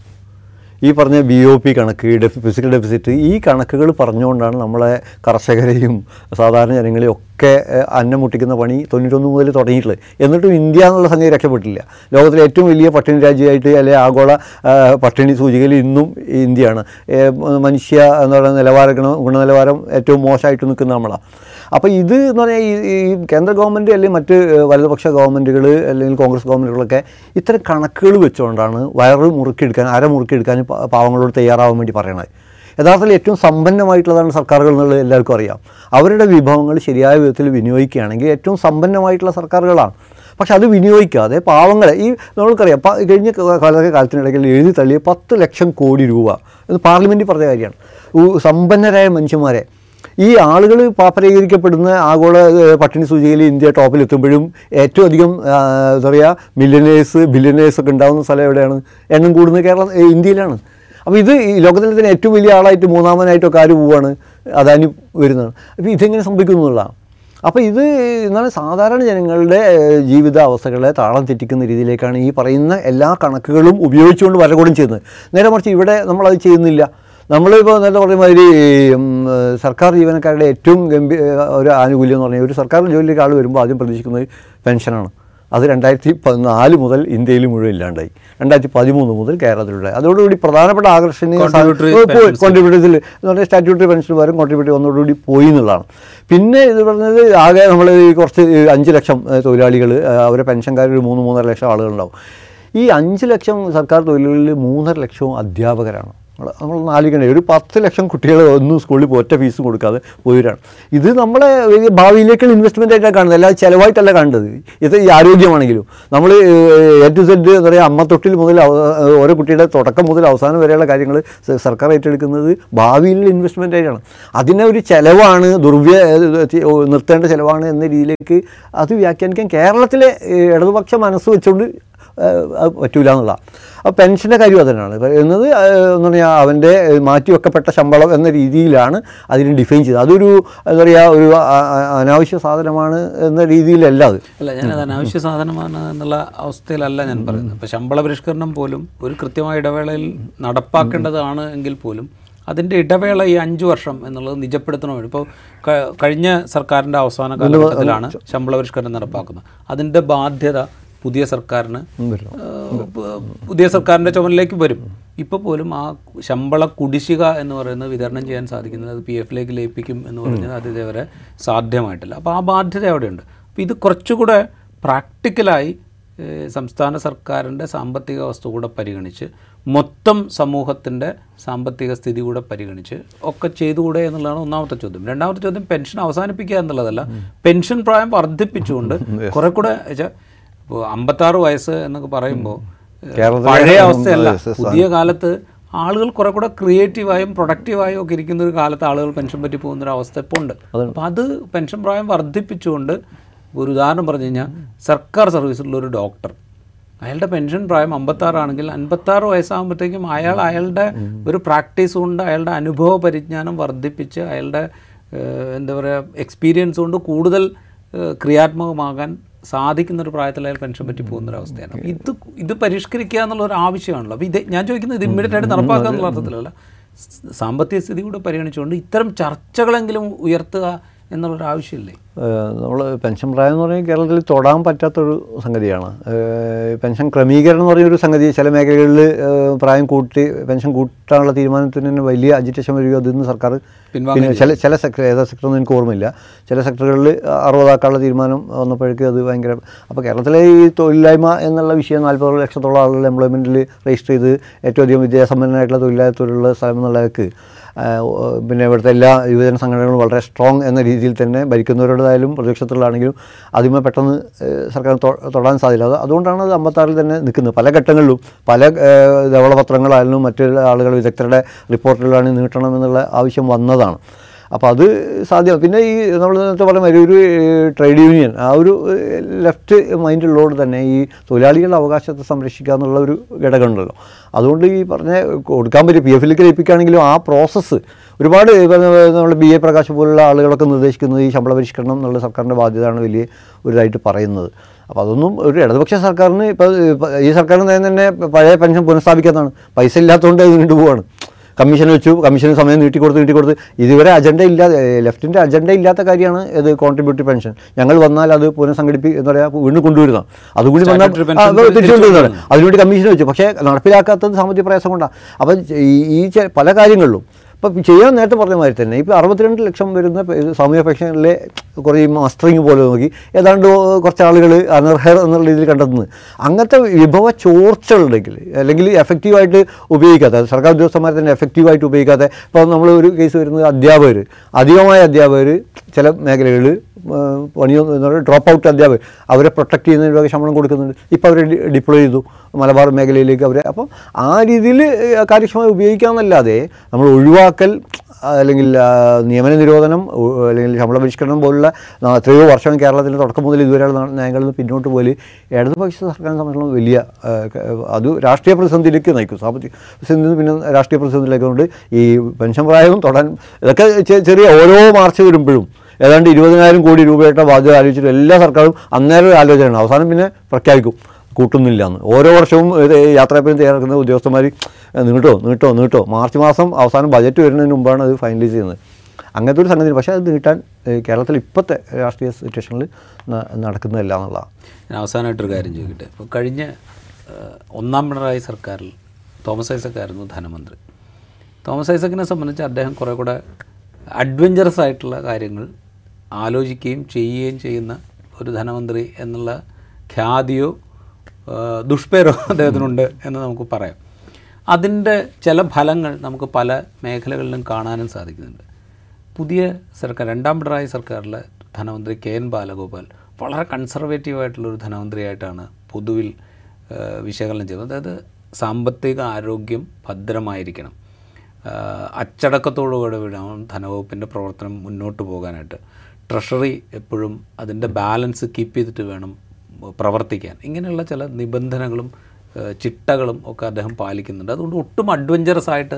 ഈ പറഞ്ഞ ബി ഒ പി കണക്ക് ഡെഫി ഫിസിക്കൽ ഡെഫിസിറ്റ് ഈ കണക്കുകൾ പറഞ്ഞുകൊണ്ടാണ് നമ്മളെ കർഷകരെയും സാധാരണ ജനങ്ങളെയും ഒക്കെ അന്നം മുട്ടിക്കുന്ന പണി തൊണ്ണൂറ്റൊന്ന് മുതൽ തുടങ്ങിയിട്ടുള്ളത്. എന്നിട്ടും ഇന്ത്യ എന്നുള്ള സംഗതി രക്ഷപ്പെട്ടില്ല ലോകത്തിലെ ഏറ്റവും വലിയ പട്ടിണി രാജ്യമായിട്ട് അല്ലെങ്കിൽ ആഗോള പട്ടിണി സൂചികയിൽ ഇന്നും ഇന്ത്യയാണ്. മനുഷ്യ എന്ന് പറയുന്ന നിലവാര ഗുണ ഗുണനിലവാരം ഏറ്റവും മോശമായിട്ട് നിൽക്കുന്ന നമ്മളാണ് അപ്പോൾ ഇത് എന്ന് പറഞ്ഞാൽ ഈ കേന്ദ്ര ഗവൺമെന്റ് അല്ലെങ്കിൽ മറ്റ് വലതുപക്ഷ ഗവൺമെന്റുകൾ അല്ലെങ്കിൽ കോൺഗ്രസ് ഗവൺമെന്റുകളൊക്കെ ഇത്തരം കണക്കുകൾ വെച്ചുകൊണ്ടാണ് വയറ് മുറുക്കിയെടുക്കാൻ അര മുറുക്കിയെടുക്കാൻ പാവങ്ങളോട് തയ്യാറാവാൻ വേണ്ടി പറയണത് യഥാർത്ഥത്തിൽ ഏറ്റവും സമ്പന്നമായിട്ടുള്ളതാണ് സർക്കാരുകൾ എന്നുള്ളത് എല്ലാവർക്കും അറിയാം. അവരുടെ വിഭവങ്ങൾ ശരിയായ വിധത്തിൽ വിനിയോഗിക്കുകയാണെങ്കിൽ ഏറ്റവും സമ്പന്നമായിട്ടുള്ള സർക്കാരുകളാണ്. പക്ഷെ അത് വിനിയോഗിക്കാതെ പാവങ്ങളെ ഈ നമ്മൾക്കറിയാം കഴിഞ്ഞ കാലത്തെ കാല കാലത്തിനിടയ്ക്ക് എഴുതി തള്ളിയ പത്ത് ലക്ഷം കോടി രൂപ എന്ന് പാർലമെന്റിൽ പറഞ്ഞ കാര്യമാണ്. സമ്പന്നരായ മനുഷ്യന്മാരെ ഈ ആളുകൾ പാപ്പരീകരിക്കപ്പെടുന്ന ആഗോള പട്ടിണി സൂചികയിൽ ഇന്ത്യ ടോപ്പിൽ എത്തുമ്പോഴും ഏറ്റവും അധികം എന്താ പറയുക മില്യനേഴ്സ് ബില്യനേഴ്സ് ഒക്കെ ഉണ്ടാകുന്ന സ്ഥലം എവിടെയാണ്? എണ്ണം കൂടുന്നത് കേരളം ഇന്ത്യയിലാണ്. അപ്പോൾ ഇത് ഈ ലോകത്തിലെ തന്നെ ഏറ്റവും വലിയ ആളായിട്ട് മൂന്നാമനായിട്ടൊക്കെ ആര് പോവാണ്? അദാനി വരുന്നതാണ്. അപ്പോൾ ഇതെങ്ങനെ സംഭവിക്കുന്നു എന്നുള്ളതാണ്. അപ്പോൾ ഇത് എന്താണ് സാധാരണ ജനങ്ങളുടെ ജീവിത അവസ്ഥകളെ താളം തെറ്റിക്കുന്ന രീതിയിലേക്കാണ് ഈ പറയുന്ന എല്ലാ കണക്കുകളും ഉപയോഗിച്ചുകൊണ്ട് വരകൂടും ചെയ്യുന്നത്. നേരെ മറിച്ച് ഇവിടെ നമ്മളത് ചെയ്യുന്നില്ല. നമ്മളിപ്പോൾ നേരത്തെ പറഞ്ഞ മാതിരി സർക്കാർ ജീവനക്കാരുടെ ഏറ്റവും ഗംഭീര ഒരു ആനുകൂല്യം എന്ന് പറഞ്ഞാൽ ഒരു സർക്കാർ ജോലിയിലേക്ക് ആൾ വരുമ്പോൾ ആദ്യം പ്രതീക്ഷിക്കുന്നത് പെൻഷനാണ്. അത് രണ്ടായിരത്തി പതിനാല് മുതൽ ഇന്ത്യയിൽ മുഴുവൻ ഇല്ലാണ്ടായി. രണ്ടായിരത്തി പതിമൂന്ന് മുതൽ കേരളത്തിലുണ്ടായി. അതോടുകൂടി പ്രധാനപ്പെട്ട ആകർഷണീയ കോൺട്രിബ്യൂട്ടേഴ്സിൽ. എന്ന് പറഞ്ഞാൽ സ്റ്റാറ്റ്യൂട്ടറി പെൻഷൻ വരും കോൺട്രിബ്യൂട്ടറി വന്നതോടുകൂടി പോയി എന്നുള്ളതാണ്. പിന്നെ ഇത് പറഞ്ഞത് ആകെ നമ്മൾ ഈ കുറച്ച് അഞ്ച് ലക്ഷം തൊഴിലാളികൾ അവരെ പെൻഷൻകാർ ഒരു മൂന്ന് മൂന്നര ലക്ഷം ആളുകളുണ്ടാവും. ഈ അഞ്ച് ലക്ഷം സർക്കാർ തൊഴിലുകളിൽ മൂന്നര ലക്ഷവും അധ്യാപകരാണ്. നമ്മൾ നാലിക്കണേ ഒരു പത്ത് ലക്ഷം കുട്ടികൾ ഒന്നും സ്കൂളിൽ ഒറ്റ ഫീസ് കൊടുക്കാതെ പോയിരാണ് ഇത് നമ്മളെ വലിയ ഭാവിയിലേക്കുള്ള ഇൻവെസ്റ്റ്മെന്റ് ആയിട്ടാണ് കാണുന്നത് അല്ലാതെ ചിലവായിട്ടല്ല കാണുന്നത്. ഇത് ഈ ആരോഗ്യമാണെങ്കിലും. നമ്മൾ എ ടു സെഡ് എന്താ പറയുക അമ്മ തൊട്ടിൽ മുതൽ ഓരോ കുട്ടിയുടെ തുടക്കം മുതൽ അവസാനം വരെയുള്ള കാര്യങ്ങൾ സർക്കാർ ഏറ്റെടുക്കുന്നത് ഭാവിയിലുള്ള ഇൻവെസ്റ്റ്മെന്റ് ആയിട്ടാണ്. അതിനെ ഒരു ചിലവാണ് ദുർവ്യ നിർത്തേണ്ട ചിലവാണ് എന്ന രീതിയിലേക്ക് അത് വ്യാഖ്യാനിക്കാൻ കേരളത്തിലെ ഇടതുപക്ഷ മനസ്സ് വെച്ചുകൊണ്ട് അത് പറ്റൂല എന്നുള്ള. അപ്പോൾ പെൻഷന്റെ കാര്യം അതുതന്നെയാണ് ഇപ്പം എന്നത് എന്ന് പറഞ്ഞാൽ അവന്റെ മാറ്റിവെക്കപ്പെട്ട ശമ്പളം എന്ന രീതിയിലാണ് അതിനെ ഡിഫൈൻ ചെയ്തത്. അതൊരു എന്താ പറയുക ഒരു അനാവശ്യ സാധനമാണ് എന്ന രീതിയിലല്ല അത്. അല്ല ഞാനത് അനാവശ്യ സാധനമാണ് എന്നുള്ള അവസ്ഥയിലല്ല ഞാൻ പറയുന്നത്. ഇപ്പോൾ ശമ്പള പരിഷ്കരണം പോലും ഒരു കൃത്യമായ ഇടവേളയിൽ നടപ്പാക്കേണ്ടതാണ് എങ്കിൽ പോലും അതിന്റെ ഇടവേള ഈ അഞ്ച് വർഷം എന്നുള്ളത് നിജപ്പെടുത്തണം ഇപ്പോൾ കഴിഞ്ഞ സർക്കാരിന്റെ അവസാന കാലഘട്ടത്തിലാണ് ശമ്പള പരിഷ്കരണം നടപ്പാക്കുന്നത്. അതിന്റെ ബാധ്യത പുതിയ സർക്കാരിന് പുതിയ സർക്കാരിന്റെ ചുമലിലേക്ക് വരും. ഇപ്പോൾ പോലും ആ ശമ്പള കുടിശ്ശിക എന്ന് പറയുന്നത് വിതരണം ചെയ്യാൻ സാധിക്കുന്നത് അത് പി എഫിലേക്ക് ലയിപ്പിക്കും എന്ന് പറഞ്ഞത് അത് ഇതേവരെ സാധ്യമായിട്ടില്ല. അപ്പോൾ ആ ബാധ്യത അവിടെയുണ്ട് അപ്പോൾ ഇത് കുറച്ചുകൂടെ പ്രാക്ടിക്കലായി സംസ്ഥാന സർക്കാരിന്റെ സാമ്പത്തിക വസ്തു കൂടെ പരിഗണിച്ച് മൊത്തം സമൂഹത്തിന്റെ സാമ്പത്തിക സ്ഥിതി കൂടെ പരിഗണിച്ച് ഒക്കെ ചെയ്തുകൂടെ എന്നുള്ളതാണ് ഒന്നാമത്തെ ചോദ്യം. രണ്ടാമത്തെ ചോദ്യം പെൻഷൻ അവസാനിപ്പിക്കുക എന്നുള്ളതല്ല പെൻഷൻ പ്രായം വർദ്ധിപ്പിച്ചുകൊണ്ട് കുറെ കൂടെ ഇപ്പോൾ അമ്പത്താറ് വയസ്സ് എന്നൊക്കെ പറയുമ്പോൾ പഴയ അവസ്ഥയല്ല. പുതിയ കാലത്ത് ആളുകൾ കുറെ കൂടെ ക്രിയേറ്റീവായും പ്രൊഡക്റ്റീവായും ഒക്കെ ഇരിക്കുന്ന ഒരു കാലത്ത് ആളുകൾ പെൻഷൻ പറ്റി പോകുന്ന ഒരു അവസ്ഥ ഇപ്പോൾ ഉണ്ട്. അപ്പം അത് പെൻഷൻ പ്രായം വർദ്ധിപ്പിച്ചുകൊണ്ട് ഒരു ഉദാഹരണം പറഞ്ഞു കഴിഞ്ഞാൽ സർക്കാർ സർവീസിലുള്ള ഒരു ഡോക്ടർ അയാളുടെ പെൻഷൻ പ്രായം അമ്പത്താറാണെങ്കിൽ അൻപത്താറ് വയസ്സാകുമ്പോഴത്തേക്കും അയാൾ അയാളുടെ ഒരു പ്രാക്ടീസ് കൊണ്ട് അയാളുടെ അനുഭവ പരിജ്ഞാനം വർദ്ധിപ്പിച്ച് അയാളുടെ എന്താ പറയുക എക്സ്പീരിയൻസ് കൊണ്ട് കൂടുതൽ ക്രിയാത്മകമാകാൻ സാധിക്കുന്ന ഒരു പ്രായത്തിൽ അയാൾ പെൻഷൻ പറ്റി പോകുന്ന ഒരു അവസ്ഥയാണ് ഇത് ഇത് പരിഷ്കരിക്കുക എന്നുള്ള ഒരു ആവശ്യമാണല്ലോ. അപ്പോൾ ഇത് ഞാൻ ചോദിക്കുന്നത് ഇത് ഇമ്മീഡിയറ്റ് ആയിട്ട് നടപ്പാക്കുക എന്നുള്ള അർത്ഥത്തിലല്ല. സാമ്പത്തിക സ്ഥിതി കൂടെ പരിഗണിച്ചുകൊണ്ട് ഇത്തരം ചർച്ചകളെങ്കിലും ഉയർത്തുക എന്നുള്ളൊരു ആവശ്യമില്ലേ? നമ്മൾ പെൻഷൻ പ്രായം എന്ന് പറഞ്ഞാൽ കേരളത്തിൽ തൊടാൻ പറ്റാത്തൊരു സംഗതിയാണ്. പെൻഷൻ ക്രമീകരണം എന്ന് പറയുന്നൊരു സംഗതി ചില മേഖലകളിൽ പ്രായം കൂട്ടി പെൻഷൻ കൂട്ടാനുള്ള തീരുമാനത്തിന് തന്നെ വലിയ അജിറ്റേഷൻ വരികയോ അതിൽ സർക്കാർ പിന്നെ ചില ചില സെക്ടർ ഏതാ സെക്ടറൊന്നും എനിക്ക് ഓർമ്മയില്ല. ചില സെക്ടറുകളിൽ അറുപതാക്കാനുള്ള തീരുമാനം വന്നപ്പോഴേക്കും അത് ഭയങ്കര അപ്പോൾ കേരളത്തിലെ ഈ തൊഴിലില്ലായ്മ എന്നുള്ള വിഷയം നാൽപ്പത് ലക്ഷത്തോളം ആളുകൾ എംപ്ലോയ്മെന്റിൽ രജിസ്റ്റർ ചെയ്ത് ഏറ്റവും അധികം വിദ്യാസമ്പന്നനായിട്ടുള്ള തൊഴിലാളിത്തൊഴിലുള്ള സ്ഥലം എന്നുള്ളവർക്ക് പിന്നെ ഇവിടുത്തെ എല്ലാ യുവജന സംഘടനകളും വളരെ സ്ട്രോങ് എന്ന രീതിയിൽ തന്നെ ഭരിക്കുന്നവരുടേതായാലും പ്രതിപക്ഷത്തിലാണെങ്കിലും അതിമേ പെട്ടെന്ന് സർക്കാർ തൊടാൻ സാധ്യത അത് അതുകൊണ്ടാണ് അത് അമ്പത്താറിൽ തന്നെ നിൽക്കുന്നത്. പല ഘട്ടങ്ങളിലും പല ധവളപത്രങ്ങളായാലും മറ്റു ആളുകൾ വിദഗ്ധരുടെ റിപ്പോർട്ടുകളാണ് നീട്ടണം എന്നുള്ള ആവശ്യം വന്നതാണ്. അപ്പോൾ അത് സാധ്യമാണ്. പിന്നെ ഈ നമ്മൾ നേരത്തെ പറഞ്ഞ മാതിരി ഒരു ട്രേഡ് യൂണിയൻ ആ ഒരു ലെഫ്റ്റ് മൈൻഡുള്ളതുകൊണ്ട് തന്നെ ഈ തൊഴിലാളികളുടെ അവകാശത്തെ സംരക്ഷിക്കുക എന്നുള്ള ഒരു ഘടകമുണ്ടല്ലോ. അതുകൊണ്ട് ഈ പറഞ്ഞ കൊടുക്കാൻ പറ്റും പി എഫിലേക്ക് ലയിപ്പിക്കുകയാണെങ്കിലും ആ പ്രോസസ്സ് ഒരുപാട് നമ്മൾ ബി എ പ്രകാശ് പോലുള്ള ആളുകളൊക്കെ നിർദ്ദേശിക്കുന്നത് ഈ ശമ്പള പരിഷ്കരണം എന്നുള്ള സർക്കാരിന്റെ ബാധ്യതയാണ് വലിയ ഒരു ഇതായിട്ട് പറയുന്നത്. അപ്പോൾ അതൊന്നും ഒരു ഇടതുപക്ഷ സർക്കാരിന് ഇപ്പോൾ ഈ സർക്കാരിന് തന്നെ പഴയ പെൻഷൻ പുനഃസ്ഥാപിക്കാത്തതാണ് പൈസ ഇല്ലാത്തതുകൊണ്ട് അത് നീണ്ടുപോവാണ്. കമ്മീഷൻ വെച്ചു കമ്മീഷന് സമയം നീട്ടിക്കൊടുത്ത് നീട്ടിക്കൊടുത്ത് ഇതുവരെ അജണ്ട ഇല്ലാതെ ലെഫ്റ്റിന്റെ അജണ്ട ഇല്ലാത്ത കാര്യമാണ് ഇത് കോൺട്രിബ്യൂട്ടറി പെൻഷൻ ഞങ്ങൾ വന്നാൽ അത് പുനഃസംഘടിപ്പി എന്താ പറയുക വീണ്ടും കൊണ്ടുവരുന്ന അതുകൂടി വന്നാൽ തിരിച്ചുകൊണ്ടുവരുന്നതാണ്. അതിനുവേണ്ടി കമ്മീഷൻ വെച്ചു. പക്ഷേ നടപ്പിലാക്കാത്തത് സാമ്പത്തിക പ്രയാസം കൊണ്ടാണ്. അപ്പം ഈ പല കാര്യങ്ങളിലും ഇപ്പം ചെയ്യാൻ നേരത്തെ പറഞ്ഞ മാതിരി തന്നെ. ഇപ്പോൾ അറുപത്തിരണ്ട് ലക്ഷം വരുന്ന പെൻഷനിലെ കുറേ മസ്റ്ററിങ് പോലെ നോക്കി. ഏതാണ്ട് കുറച്ച് ആളുകൾ അനർഹർ എന്നുള്ള രീതിയിൽ കണ്ടെത്തുന്നത് അങ്ങനത്തെ വിഭവ ചോർച്ചകളുണ്ടെങ്കിൽ അല്ലെങ്കിൽ എഫക്റ്റീവായിട്ട് ഉപയോഗിക്കാത്ത സർക്കാർ ഉദ്യോഗസ്ഥന്മാരെ തന്നെ എഫക്റ്റീവായിട്ട് ഉപയോഗിക്കാത്ത. ഇപ്പോൾ നമ്മൾ ഒരു കേസ് വരുന്നത് അധ്യാപകർ അധികമായ അധ്യാപകർ ചില മേഖലകളിൽ പണിയൊന്നും എന്ന് ഡ്രോപ്പ് ഔട്ട് അധ്യാപകർ. അവരെ പ്രൊട്ടക്ട് ചെയ്യുന്നതിന് വക ശമ്പളം കൊടുക്കുന്നുണ്ട്. ഇപ്പോൾ അവരെ ഡിപ്ലോയ് ചെയ്തു. മലബാർ മേഖലയിലേക്ക് അവരെ. അപ്പം ആ രീതിയിൽ കാര്യക്ഷമമായി ഉപയോഗിക്കാമെന്നല്ലാതെ നമ്മൾ ഒഴിവാക്കൽ അല്ലെങ്കിൽ നിയമന നിരോധനം അല്ലെങ്കിൽ ശമ്പള പരിഷ്കരണം പോലുള്ള എത്രയോ വർഷം കേരളത്തിന്റെ തുടക്കം മുതൽ ഇതുവരെയുള്ള നയങ്ങളിൽ നിന്ന് പിന്നോട്ട് പോയി ഇടതുപക്ഷ സർക്കാരിനെ സംബന്ധിച്ചുള്ള വലിയ അത് രാഷ്ട്രീയ പ്രതിസന്ധിയിലേക്ക് നയിക്കും. സാമ്പത്തിക പ്രതിസന്ധി പിന്നെ രാഷ്ട്രീയ പ്രതിസന്ധിയിലേക്ക് കൊണ്ട് ഈ പെൻഷൻ പ്രായവും തുടരാൻ ഇതൊക്കെ ചെറിയ ഓരോ മാർച്ച് വരുമ്പോഴും ഏതാണ്ട് ഇരുപതിനായിരം കോടി രൂപയുടെ ബാധ്യത ആലോചിച്ചിട്ട് എല്ലാ സർക്കാരും അന്നേരം ഒരു ആലോചനയാണ് അവസാനം പിന്നെ പ്രഖ്യാപിക്കും. കൂട്ടുന്നില്ല എന്ന്. ഓരോ വർഷവും ഇത് യാത്രാപ്പനും തയ്യാറാക്കുന്ന ഉദ്യോഗസ്ഥന്മാർ നീട്ടോ നീട്ടോ നീട്ടോ. മാർച്ച് മാസം അവസാനം ബജറ്റ് വരുന്നതിന് മുമ്പാണ് അത് ഫൈനലൈസ് ചെയ്യുന്നത്. അങ്ങനത്തെ ഒരു സംഗതി പക്ഷേ അത് നീട്ടാൻ കേരളത്തിൽ ഇപ്പോഴത്തെ രാഷ്ട്രീയ സിറ്റുവേഷനിൽ നടക്കുന്നതല്ല എന്നുള്ളതാണ്. ഞാൻ അവസാനമായിട്ടൊരു കാര്യം ചോദിക്കട്ടെ. ഇപ്പോൾ കഴിഞ്ഞ ഒന്നാം പിണറായി സർക്കാരിൽ തോമസ് ഐസക്കായിരുന്നു ധനമന്ത്രി. തോമസ് ഐസക്കിനെ സംബന്ധിച്ച് അദ്ദേഹം കുറേ കൂടെ അഡ്വഞ്ചറസ് ആയിട്ടുള്ള കാര്യങ്ങൾ ആലോചിക്കുകയും ചെയ്യുകയും ചെയ്യുന്ന ഒരു ധനമന്ത്രി എന്നുള്ള ഖ്യാതിയോ ദുഷ്പേരോ അദ്ദേഹത്തിനുണ്ട് എന്ന് നമുക്ക് പറയാം. അതിന്റെ ചില ഫലങ്ങൾ നമുക്ക് പല മേഖലകളിലും കാണാനും സാധിക്കുന്നുണ്ട്. പുതിയ സർക്കാർ രണ്ടാം പിണറായി സർക്കാരിലെ ധനമന്ത്രി കെ എൻ ബാലഗോപാൽ വളരെ കൺസർവേറ്റീവായിട്ടുള്ളൊരു ധനമന്ത്രിയായിട്ടാണ് പൊതുവിൽ വിശകലനം ചെയ്യുന്നത് അതായത് സാമ്പത്തിക ആരോഗ്യം ഭദ്രമായിരിക്കണം. അച്ചടക്കത്തോടുകൂടെ വിടാം ധനവകുപ്പിന്റെ പ്രവർത്തനം മുന്നോട്ട് പോകാനായിട്ട്. ട്രഷറി എപ്പോഴും അതിന്റെ ബാലൻസ് കീപ്പ് ചെയ്തിട്ട് വേണം പ്രവർത്തിക്കാൻ. ഇങ്ങനെയുള്ള ചില നിബന്ധനകളും ചിട്ടകളും ഒക്കെ അദ്ദേഹം പാലിക്കുന്നുണ്ട്. അതുകൊണ്ട് ഒട്ടും അഡ്വഞ്ചറസ് ആയിട്ട്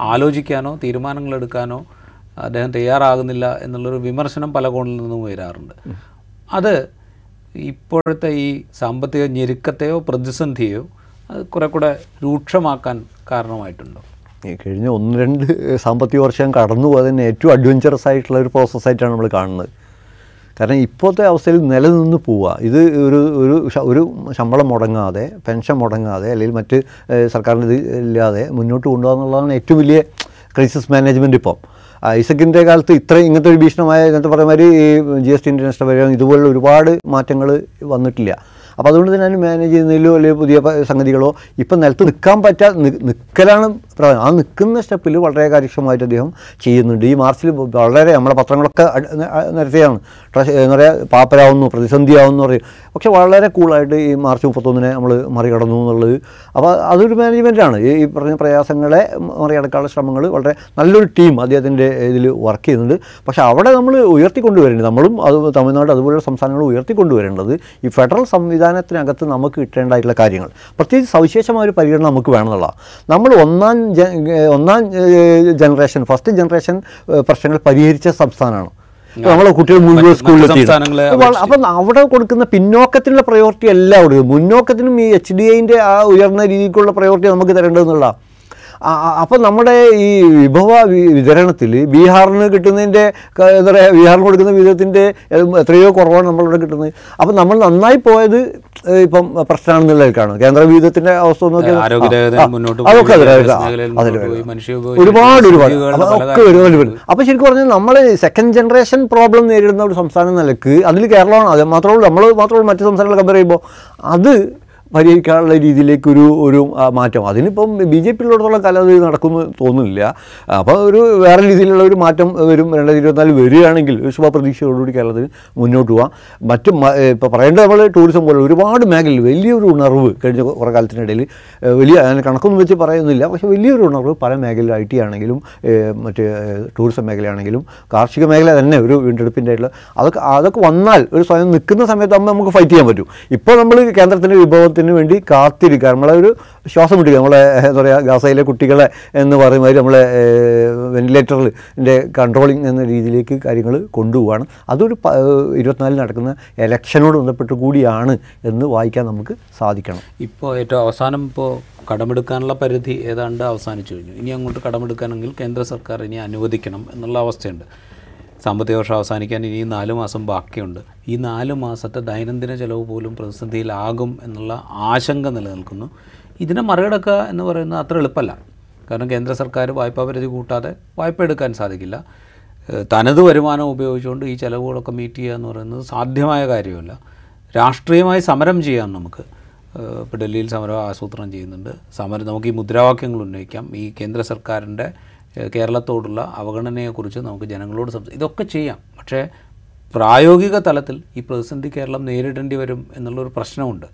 ആലോചിക്കാനോ തീരുമാനങ്ങൾ എടുക്കാനോ അദ്ദേഹം തയ്യാറാകുന്നില്ല എന്നുള്ളൊരു വിമർശനം പല കോണിൽ നിന്നും വരാറുണ്ട്. അത് ഇപ്പോഴത്തെ ഈ സാമ്പത്തിക ഞെരുക്കത്തെയോ പ്രതിസന്ധിയോ അത് കുറെ കൂടെ രൂക്ഷമാക്കാൻ കാരണമായിട്ടുണ്ടോ? കഴിഞ്ഞ ഒന്ന് രണ്ട് സാമ്പത്തിക വർഷം കടന്നു പോയതിന് ഏറ്റവും അഡ്വഞ്ചറസ് ആയിട്ടുള്ള ഒരു പ്രോസസ്സായിട്ടാണ് നമ്മൾ കാണുന്നത്. കാരണം ഇപ്പോഴത്തെ അവസ്ഥയിൽ നിലനിന്ന് പോവുക. ഇത് ഒരു ഒരു ഒരു ശമ്പളം മുടങ്ങാതെ പെൻഷൻ മുടങ്ങാതെ അല്ലെങ്കിൽ മറ്റ് സർക്കാരിന്റെ ഇത് ഇല്ലാതെ മുന്നോട്ട് കൊണ്ടുപോകുക എന്നുള്ളതാണ് ഏറ്റവും വലിയ ക്രൈസിസ് മാനേജ്മെന്റ് ഇപ്പം. ഐസക്കിന്റെ കാലത്ത് ഇത്രയും ഇങ്ങനത്തെ ഒരു ഭീഷണമായ ഇങ്ങനത്തെ പറയുന്ന മാതിരി ജി എസ് ടി നഷ്ടപരിഹാരം ഇതുപോലുള്ള ഒരുപാട് മാറ്റങ്ങൾ വന്നിട്ടില്ല. അപ്പോൾ അതുകൊണ്ട് തന്നെ അതിന് മാനേജ് ചെയ്യുന്നതിലോ അല്ലെങ്കിൽ പുതിയ സംഗതികളോ ഇപ്പം നിലത്ത് നിൽക്കാൻ പറ്റാ നിൽക്കലാണ് പ്രധാനം. ആ നിൽക്കുന്ന സ്റ്റെപ്പിൽ വളരെ കാര്യക്ഷമമായിട്ട് അദ്ദേഹം ചെയ്യുന്നുണ്ട്. ഈ മാർച്ചിൽ വളരെ നമ്മുടെ പത്രങ്ങളൊക്കെ നിരത്തിയാണ്. എന്ന് പറയുക പാപ്പരാവുന്നു പ്രതിസന്ധിയാവുന്നു പറയും. പക്ഷേ വളരെ കൂളായിട്ട് ഈ മാർച്ച് മുപ്പത്തൊന്നിനെ നമ്മൾ മറികടന്നു എന്നുള്ളത്. അപ്പോൾ അതൊരു മാനേജ്മെന്റാണ് ഈ പറഞ്ഞ പ്രയാസങ്ങളെ മറികടക്കാനുള്ള ശ്രമങ്ങൾ വളരെ നല്ലൊരു ടീം അദ്ദേഹത്തിന്റെ ഇതിൽ വർക്ക് ചെയ്യുന്നുണ്ട്. പക്ഷേ അവിടെ നമ്മൾ ഉയർത്തിക്കൊണ്ടുവരേണ്ടത് നമ്മളും അത് തമിഴ്നാട് അതുപോലുള്ള സംസ്ഥാനങ്ങൾ ഉയർത്തിക്കൊണ്ടുവരേണ്ടത് ഈ ഫെഡറൽ സംവിധാനത്തിനകത്ത് നമുക്ക് കിട്ടേണ്ടതായിട്ടുള്ള കാര്യങ്ങൾ. പ്രത്യേകിച്ച് സവിശേഷമായ ഒരു പരിഗണന നമുക്ക് വേണമെന്നുള്ളതാണ്. നമ്മൾ ഒന്നാം ഒന്നാം ജനറേഷൻ ഫസ്റ്റ് ജനറേഷൻ പ്രശ്നങ്ങൾ പരിഹരിച്ച സംസ്ഥാനമാണ്. നമ്മളെ കുട്ടികൾ മുഴുവൻ സ്കൂളിലെത്തി അപ്പം അവിടെ കൊടുക്കുന്ന പിന്നോക്കത്തിനുള്ള പ്രയോറിറ്റി എല്ലാം കൊടുക്കുന്നത് മുന്നോക്കത്തിനും ഈ എച്ച് ഡി ഐന്റെ ആ ഉയർന്ന രീതിക്കുള്ള പ്രയോറിറ്റി നമുക്ക് തരേണ്ടതെന്നുള്ള അപ്പം നമ്മുടെ ഈ വിഭവ വിതരണത്തിൽ ബീഹാറിന് കിട്ടുന്നതിന്റെ എന്താ പറയുക ബീഹാറിന് കൊടുക്കുന്ന വിധത്തിന്റെ എത്രയോ കുറവാണ് നമ്മളിവിടെ കിട്ടുന്നത്. അപ്പം നമ്മൾ നന്നായി പോയത് ഇപ്പം പ്രശ്നമാണെന്നുള്ളതിലേക്കാണ്. കേന്ദ്ര വിഹിതത്തിന്റെ അവസ്ഥ നോക്കിയാൽ അതൊക്കെ ഒരുപാട് ഒരുപാട്. ഒക്കെ ഒരുപാട് അപ്പോൾ ശരിക്കും പറഞ്ഞാൽ നമ്മൾ സെക്കൻഡ് ജനറേഷൻ പ്രോബ്ലം നേരിടുന്ന ഒരു സംസ്ഥാനം നിലയ്ക്ക് അതിൽ കേരളമാണ്. അത് മാത്രമേ ഉള്ളൂ. നമ്മൾ മാത്രമേ ഉള്ളൂ. സംസ്ഥാനങ്ങളെ കമ്പയർ ചെയ്യുമ്പോൾ അത് പരിഹരിക്കാനുള്ള രീതിയിലേക്കൊരു ഒരു മാറ്റം. അതിനിപ്പം ബി ജെ പിയിലോടത്തോളം കാലം അത് നടക്കുമെന്ന് തോന്നുന്നില്ല. അപ്പോൾ ഒരു വേറെ രീതിയിലുള്ള ഒരു മാറ്റം വരും രണ്ടായിരത്തി ഇരുപത്തിനാല് വരികയാണെങ്കിൽ ശുഭപ്രതീക്ഷയോടുകൂടി കേരളത്തിൽ മുന്നോട്ട് പോവാം. മറ്റ് ഇപ്പോൾ പറയേണ്ടത് നമ്മൾ ടൂറിസം പോലെ ഒരുപാട് മേഖലയിൽ വലിയൊരു ഉണർവ് കഴിഞ്ഞ കുറേ കാലത്തിനിടയിൽ വലിയ അതിന് കണക്കൊന്നും വെച്ച് പറയുന്നില്ല. പക്ഷേ വലിയൊരു ഉണർവ് പല മേഖലയിൽ ഐ ടി ആണെങ്കിലും മറ്റ് ടൂറിസം മേഖലയാണെങ്കിലും കാർഷിക മേഖല തന്നെ ഒരു വീണ്ടെടുപ്പിന്റെ ആയിട്ടുള്ള അതൊക്കെ അതൊക്കെ വന്നാൽ ഒരു സ്വയം നിൽക്കുന്ന സമയത്ത് ആകുമ്പോൾ നമുക്ക് ഫൈറ്റ് ചെയ്യാൻ പറ്റും. ഇപ്പോൾ നമ്മൾ കേന്ദ്രത്തിന്റെ വിഭവത്തിൽ യുദ്ധത്തിന് വേണ്ടി കാത്തിരിക്കുക. നമ്മളെ ഒരു ശ്വാസം വിട്ടിരിക്കുക. നമ്മളെ എന്താ പറയുക ഗാസയിലെ കുട്ടികളെ എന്ന് പറയുമ്പോൾ നമ്മളെ വെന്റിലേറ്ററിന്റെ കൺട്രോളിങ് എന്ന രീതിയിലേക്ക് കാര്യങ്ങൾ കൊണ്ടുപോവാണ്. അതൊരു ഇരുപത്തിനാലിൽ നടക്കുന്ന എലക്ഷനോട് ബന്ധപ്പെട്ട് കൂടിയാണ് എന്ന് വായിക്കാൻ നമുക്ക് സാധിക്കണം. ഇപ്പോൾ ഏറ്റവും അവസാനം ഇപ്പോൾ കടമെടുക്കാനുള്ള പരിധി ഏതാണ്ട് അവസാനിച്ചു കഴിഞ്ഞു. ഇനി അങ്ങോട്ട് കടമെടുക്കാനെങ്കിൽ കേന്ദ്ര സർക്കാർ ഇനി അനുവദിക്കണം എന്നുള്ള അവസ്ഥയുണ്ട്. സാമ്പത്തിക വർഷം അവസാനിക്കാൻ ഇനി നാല് മാസം ബാക്കിയുണ്ട്. ഈ നാല് മാസത്തെ ദൈനംദിന ചെലവ് പോലും പ്രതിസന്ധിയിലാകും എന്നുള്ള ആശങ്ക നിലനിൽക്കുന്നു. ഇതിനെ മറികടക്കുക എന്ന് പറയുന്നത് അത്ര എളുപ്പമല്ല. കാരണം കേന്ദ്ര സർക്കാർ വായ്പാ പരിധി കൂട്ടാതെ വായ്പ എടുക്കാൻ സാധിക്കില്ല. തനത് വരുമാനം ഉപയോഗിച്ചുകൊണ്ട് ഈ ചിലവുകളൊക്കെ മീറ്റ് ചെയ്യുക എന്ന് പറയുന്നത് സാധ്യമായ കാര്യമല്ല. രാഷ്ട്രീയമായി സമരം ചെയ്യാം നമുക്ക്. ഇപ്പോൾ ഡൽഹിയിൽ സമരം ആസൂത്രണം ചെയ്യുന്നുണ്ട്. സമരം നമുക്ക് ഈ മുദ്രാവാക്യങ്ങൾ ഉന്നയിക്കാം. ഈ കേന്ദ്ര സർക്കാരിന്റെ കേരളത്തോടുള്ള അവഗണനയെക്കുറിച്ച് നമുക്ക് ജനങ്ങളോട് സംസാ ഇതൊക്കെ ചെയ്യാം. പക്ഷേ പ്രായോഗിക തലത്തിൽ ഈ പ്രതിസന്ധി കേരളം നേരിടേണ്ടി വരും എന്നുള്ളൊരു പ്രശ്നമുണ്ട്.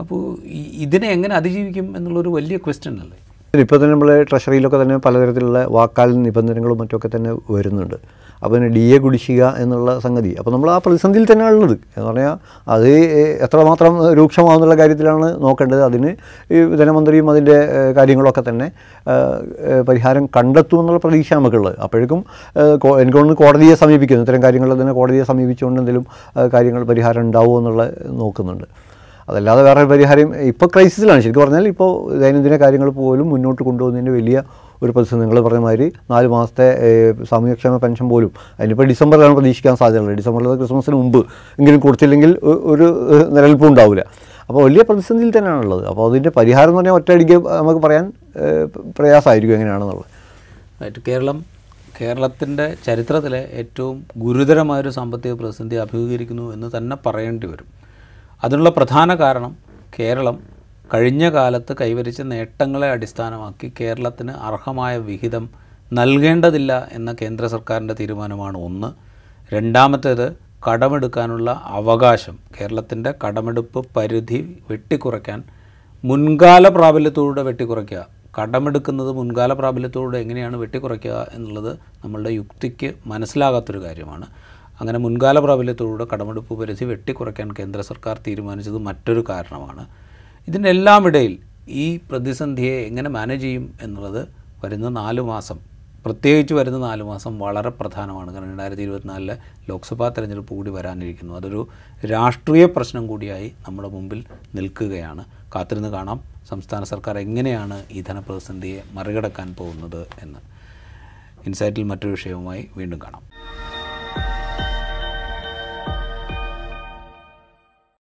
അപ്പോൾ ഇതിനെ എങ്ങനെ അതിജീവിക്കും എന്നുള്ളൊരു വലിയ ക്വസ്റ്റ്യൻ അല്ലേ? ഇപ്പോൾ തന്നെ നമ്മൾ ട്രഷറിയിലൊക്കെ തന്നെ പലതരത്തിലുള്ള വാക്കാൽ നിബന്ധനകളും മറ്റൊക്കെ തന്നെ വരുന്നുണ്ട്. അപ്പോൾ ഡി എ കുടിശ്ശിക എന്നുള്ള സംഗതി. അപ്പോൾ നമ്മൾ ആ പ്രതിസന്ധിയിൽ തന്നെയാണ് ഉള്ളത്. എന്ന് പറഞ്ഞാൽ അത് എത്രമാത്രം രൂക്ഷമാവുന്നുള്ള കാര്യത്തിലാണ് നോക്കേണ്ടത്. അതിന് ഈ ധനമന്ത്രിയും അതിന്റെ കാര്യങ്ങളൊക്കെ തന്നെ പരിഹാരം കണ്ടെത്തുമെന്നുള്ള പ്രതീക്ഷ നമുക്കുള്ളത് അപ്പോഴേക്കും ഏഹ്, കോ- എനിക്ക് തോന്നുന്നു കോടതിയെ സമീപിക്കുന്നു. ഇത്തരം കാര്യങ്ങൾ തന്നെ കോടതിയെ സമീപിച്ചുകൊണ്ട് എന്തെങ്കിലും കാര്യങ്ങൾ പരിഹാരം ഉണ്ടാവുമോ എന്നുള്ള നോക്കുന്നുണ്ട്. അതല്ലാതെ വേറെ പരിഹാരം ഇപ്പോൾ ക്രൈസിസിലാണ് ശരിക്കും പറഞ്ഞാൽ ഇപ്പോൾ ദൈനംദിന കാര്യങ്ങൾ പോലും മുന്നോട്ട് കൊണ്ടുപോകുന്നതിന്റെ വലിയ ഒരു പ്രതിസന്ധി. നിങ്ങൾ പറഞ്ഞ മാതിരി നാല് മാസത്തെ സാമൂഹ്യക്ഷേമ പെൻഷൻ പോലും അതിനിപ്പോൾ ഡിസംബറിലാണ് പ്രതീക്ഷിക്കാൻ സാധ്യതയുള്ളത്. ഡിസംബറിൽ ക്രിസ്മസിന് മുമ്പ് എങ്കിലും കൊടുത്തില്ലെങ്കിൽ ഒരു നിലനിൽപ്പും ഉണ്ടാവില്ല. അപ്പോൾ വലിയ പ്രതിസന്ധിയിൽ തന്നെയാണുള്ളത്. അപ്പോൾ അതിന്റെ പരിഹാരം എന്ന് പറഞ്ഞാൽ ഒറ്റയടിക്ക് നമുക്ക് പറയാൻ പ്രയാസമായിരിക്കും എങ്ങനെയാണെന്നുള്ളത്. കേരളം കേരളത്തിന്റെ ചരിത്രത്തിലെ ഏറ്റവും ഗുരുതരമായൊരു സാമ്പത്തിക പ്രതിസന്ധി അഭിമുഖീകരിക്കുന്നു എന്ന് തന്നെ പറയേണ്ടി വരും. അതിനുള്ള പ്രധാന കാരണം കേരളം കഴിഞ്ഞ കാലത്ത് കൈവരിച്ച നേട്ടങ്ങളെ അടിസ്ഥാനമാക്കി കേരളത്തിന് അർഹമായ വിഹിതം നൽകേണ്ടതില്ല എന്ന കേന്ദ്ര സർക്കാരിന്റെ തീരുമാനമാണ് ഒന്ന്. രണ്ടാമത്തേത് കടമെടുക്കാനുള്ള അവകാശം. കേരളത്തിന്റെ കടമെടുപ്പ് പരിധി വെട്ടിക്കുറയ്ക്കാൻ മുൻകാല പ്രാബല്യത്തോടെ വെട്ടിക്കുറയ്ക്കുക. കടമെടുക്കുന്നത് മുൻകാല പ്രാബല്യത്തോടെ എങ്ങനെയാണ് വെട്ടിക്കുറയ്ക്കുക എന്നുള്ളത് നമ്മളുടെ യുക്തിക്ക് മനസ്സിലാകാത്തൊരു കാര്യമാണ്. അങ്ങനെ മുൻകാല പ്രാബല്യത്തോടെ കടമെടുപ്പ് പരിധി വെട്ടിക്കുറയ്ക്കാൻ കേന്ദ്ര സർക്കാർ തീരുമാനിച്ചത് മറ്റൊരു കാരണമാണ്. ഇതിന്റെ എല്ലാം ഇടയിൽ ഈ പ്രതിസന്ധിയെ എങ്ങനെ മാനേജ് ചെയ്യും എന്നുള്ളത് വരുന്ന നാല് മാസം പ്രത്യേകിച്ച് വരുന്ന നാല് മാസം വളരെ പ്രധാനമാണ്. കാരണം രണ്ടായിരത്തി ഇരുപത്തിനാലിലെ ലോക്സഭാ തെരഞ്ഞെടുപ്പ് കൂടി വരാനിരിക്കുന്നു. അതൊരു രാഷ്ട്രീയ പ്രശ്നം കൂടിയായി നമ്മുടെ മുമ്പിൽ നിൽക്കുകയാണ്. കാത്തിരുന്ന് കാണാം സംസ്ഥാന സർക്കാർ എങ്ങനെയാണ് ഈ ധനപ്രതിസന്ധിയെ മറികടക്കാൻ പോകുന്നത് എന്ന്. ഇൻസൈറ്റിൽ മറ്റൊരു വിഷയവുമായി വീണ്ടും കാണാം.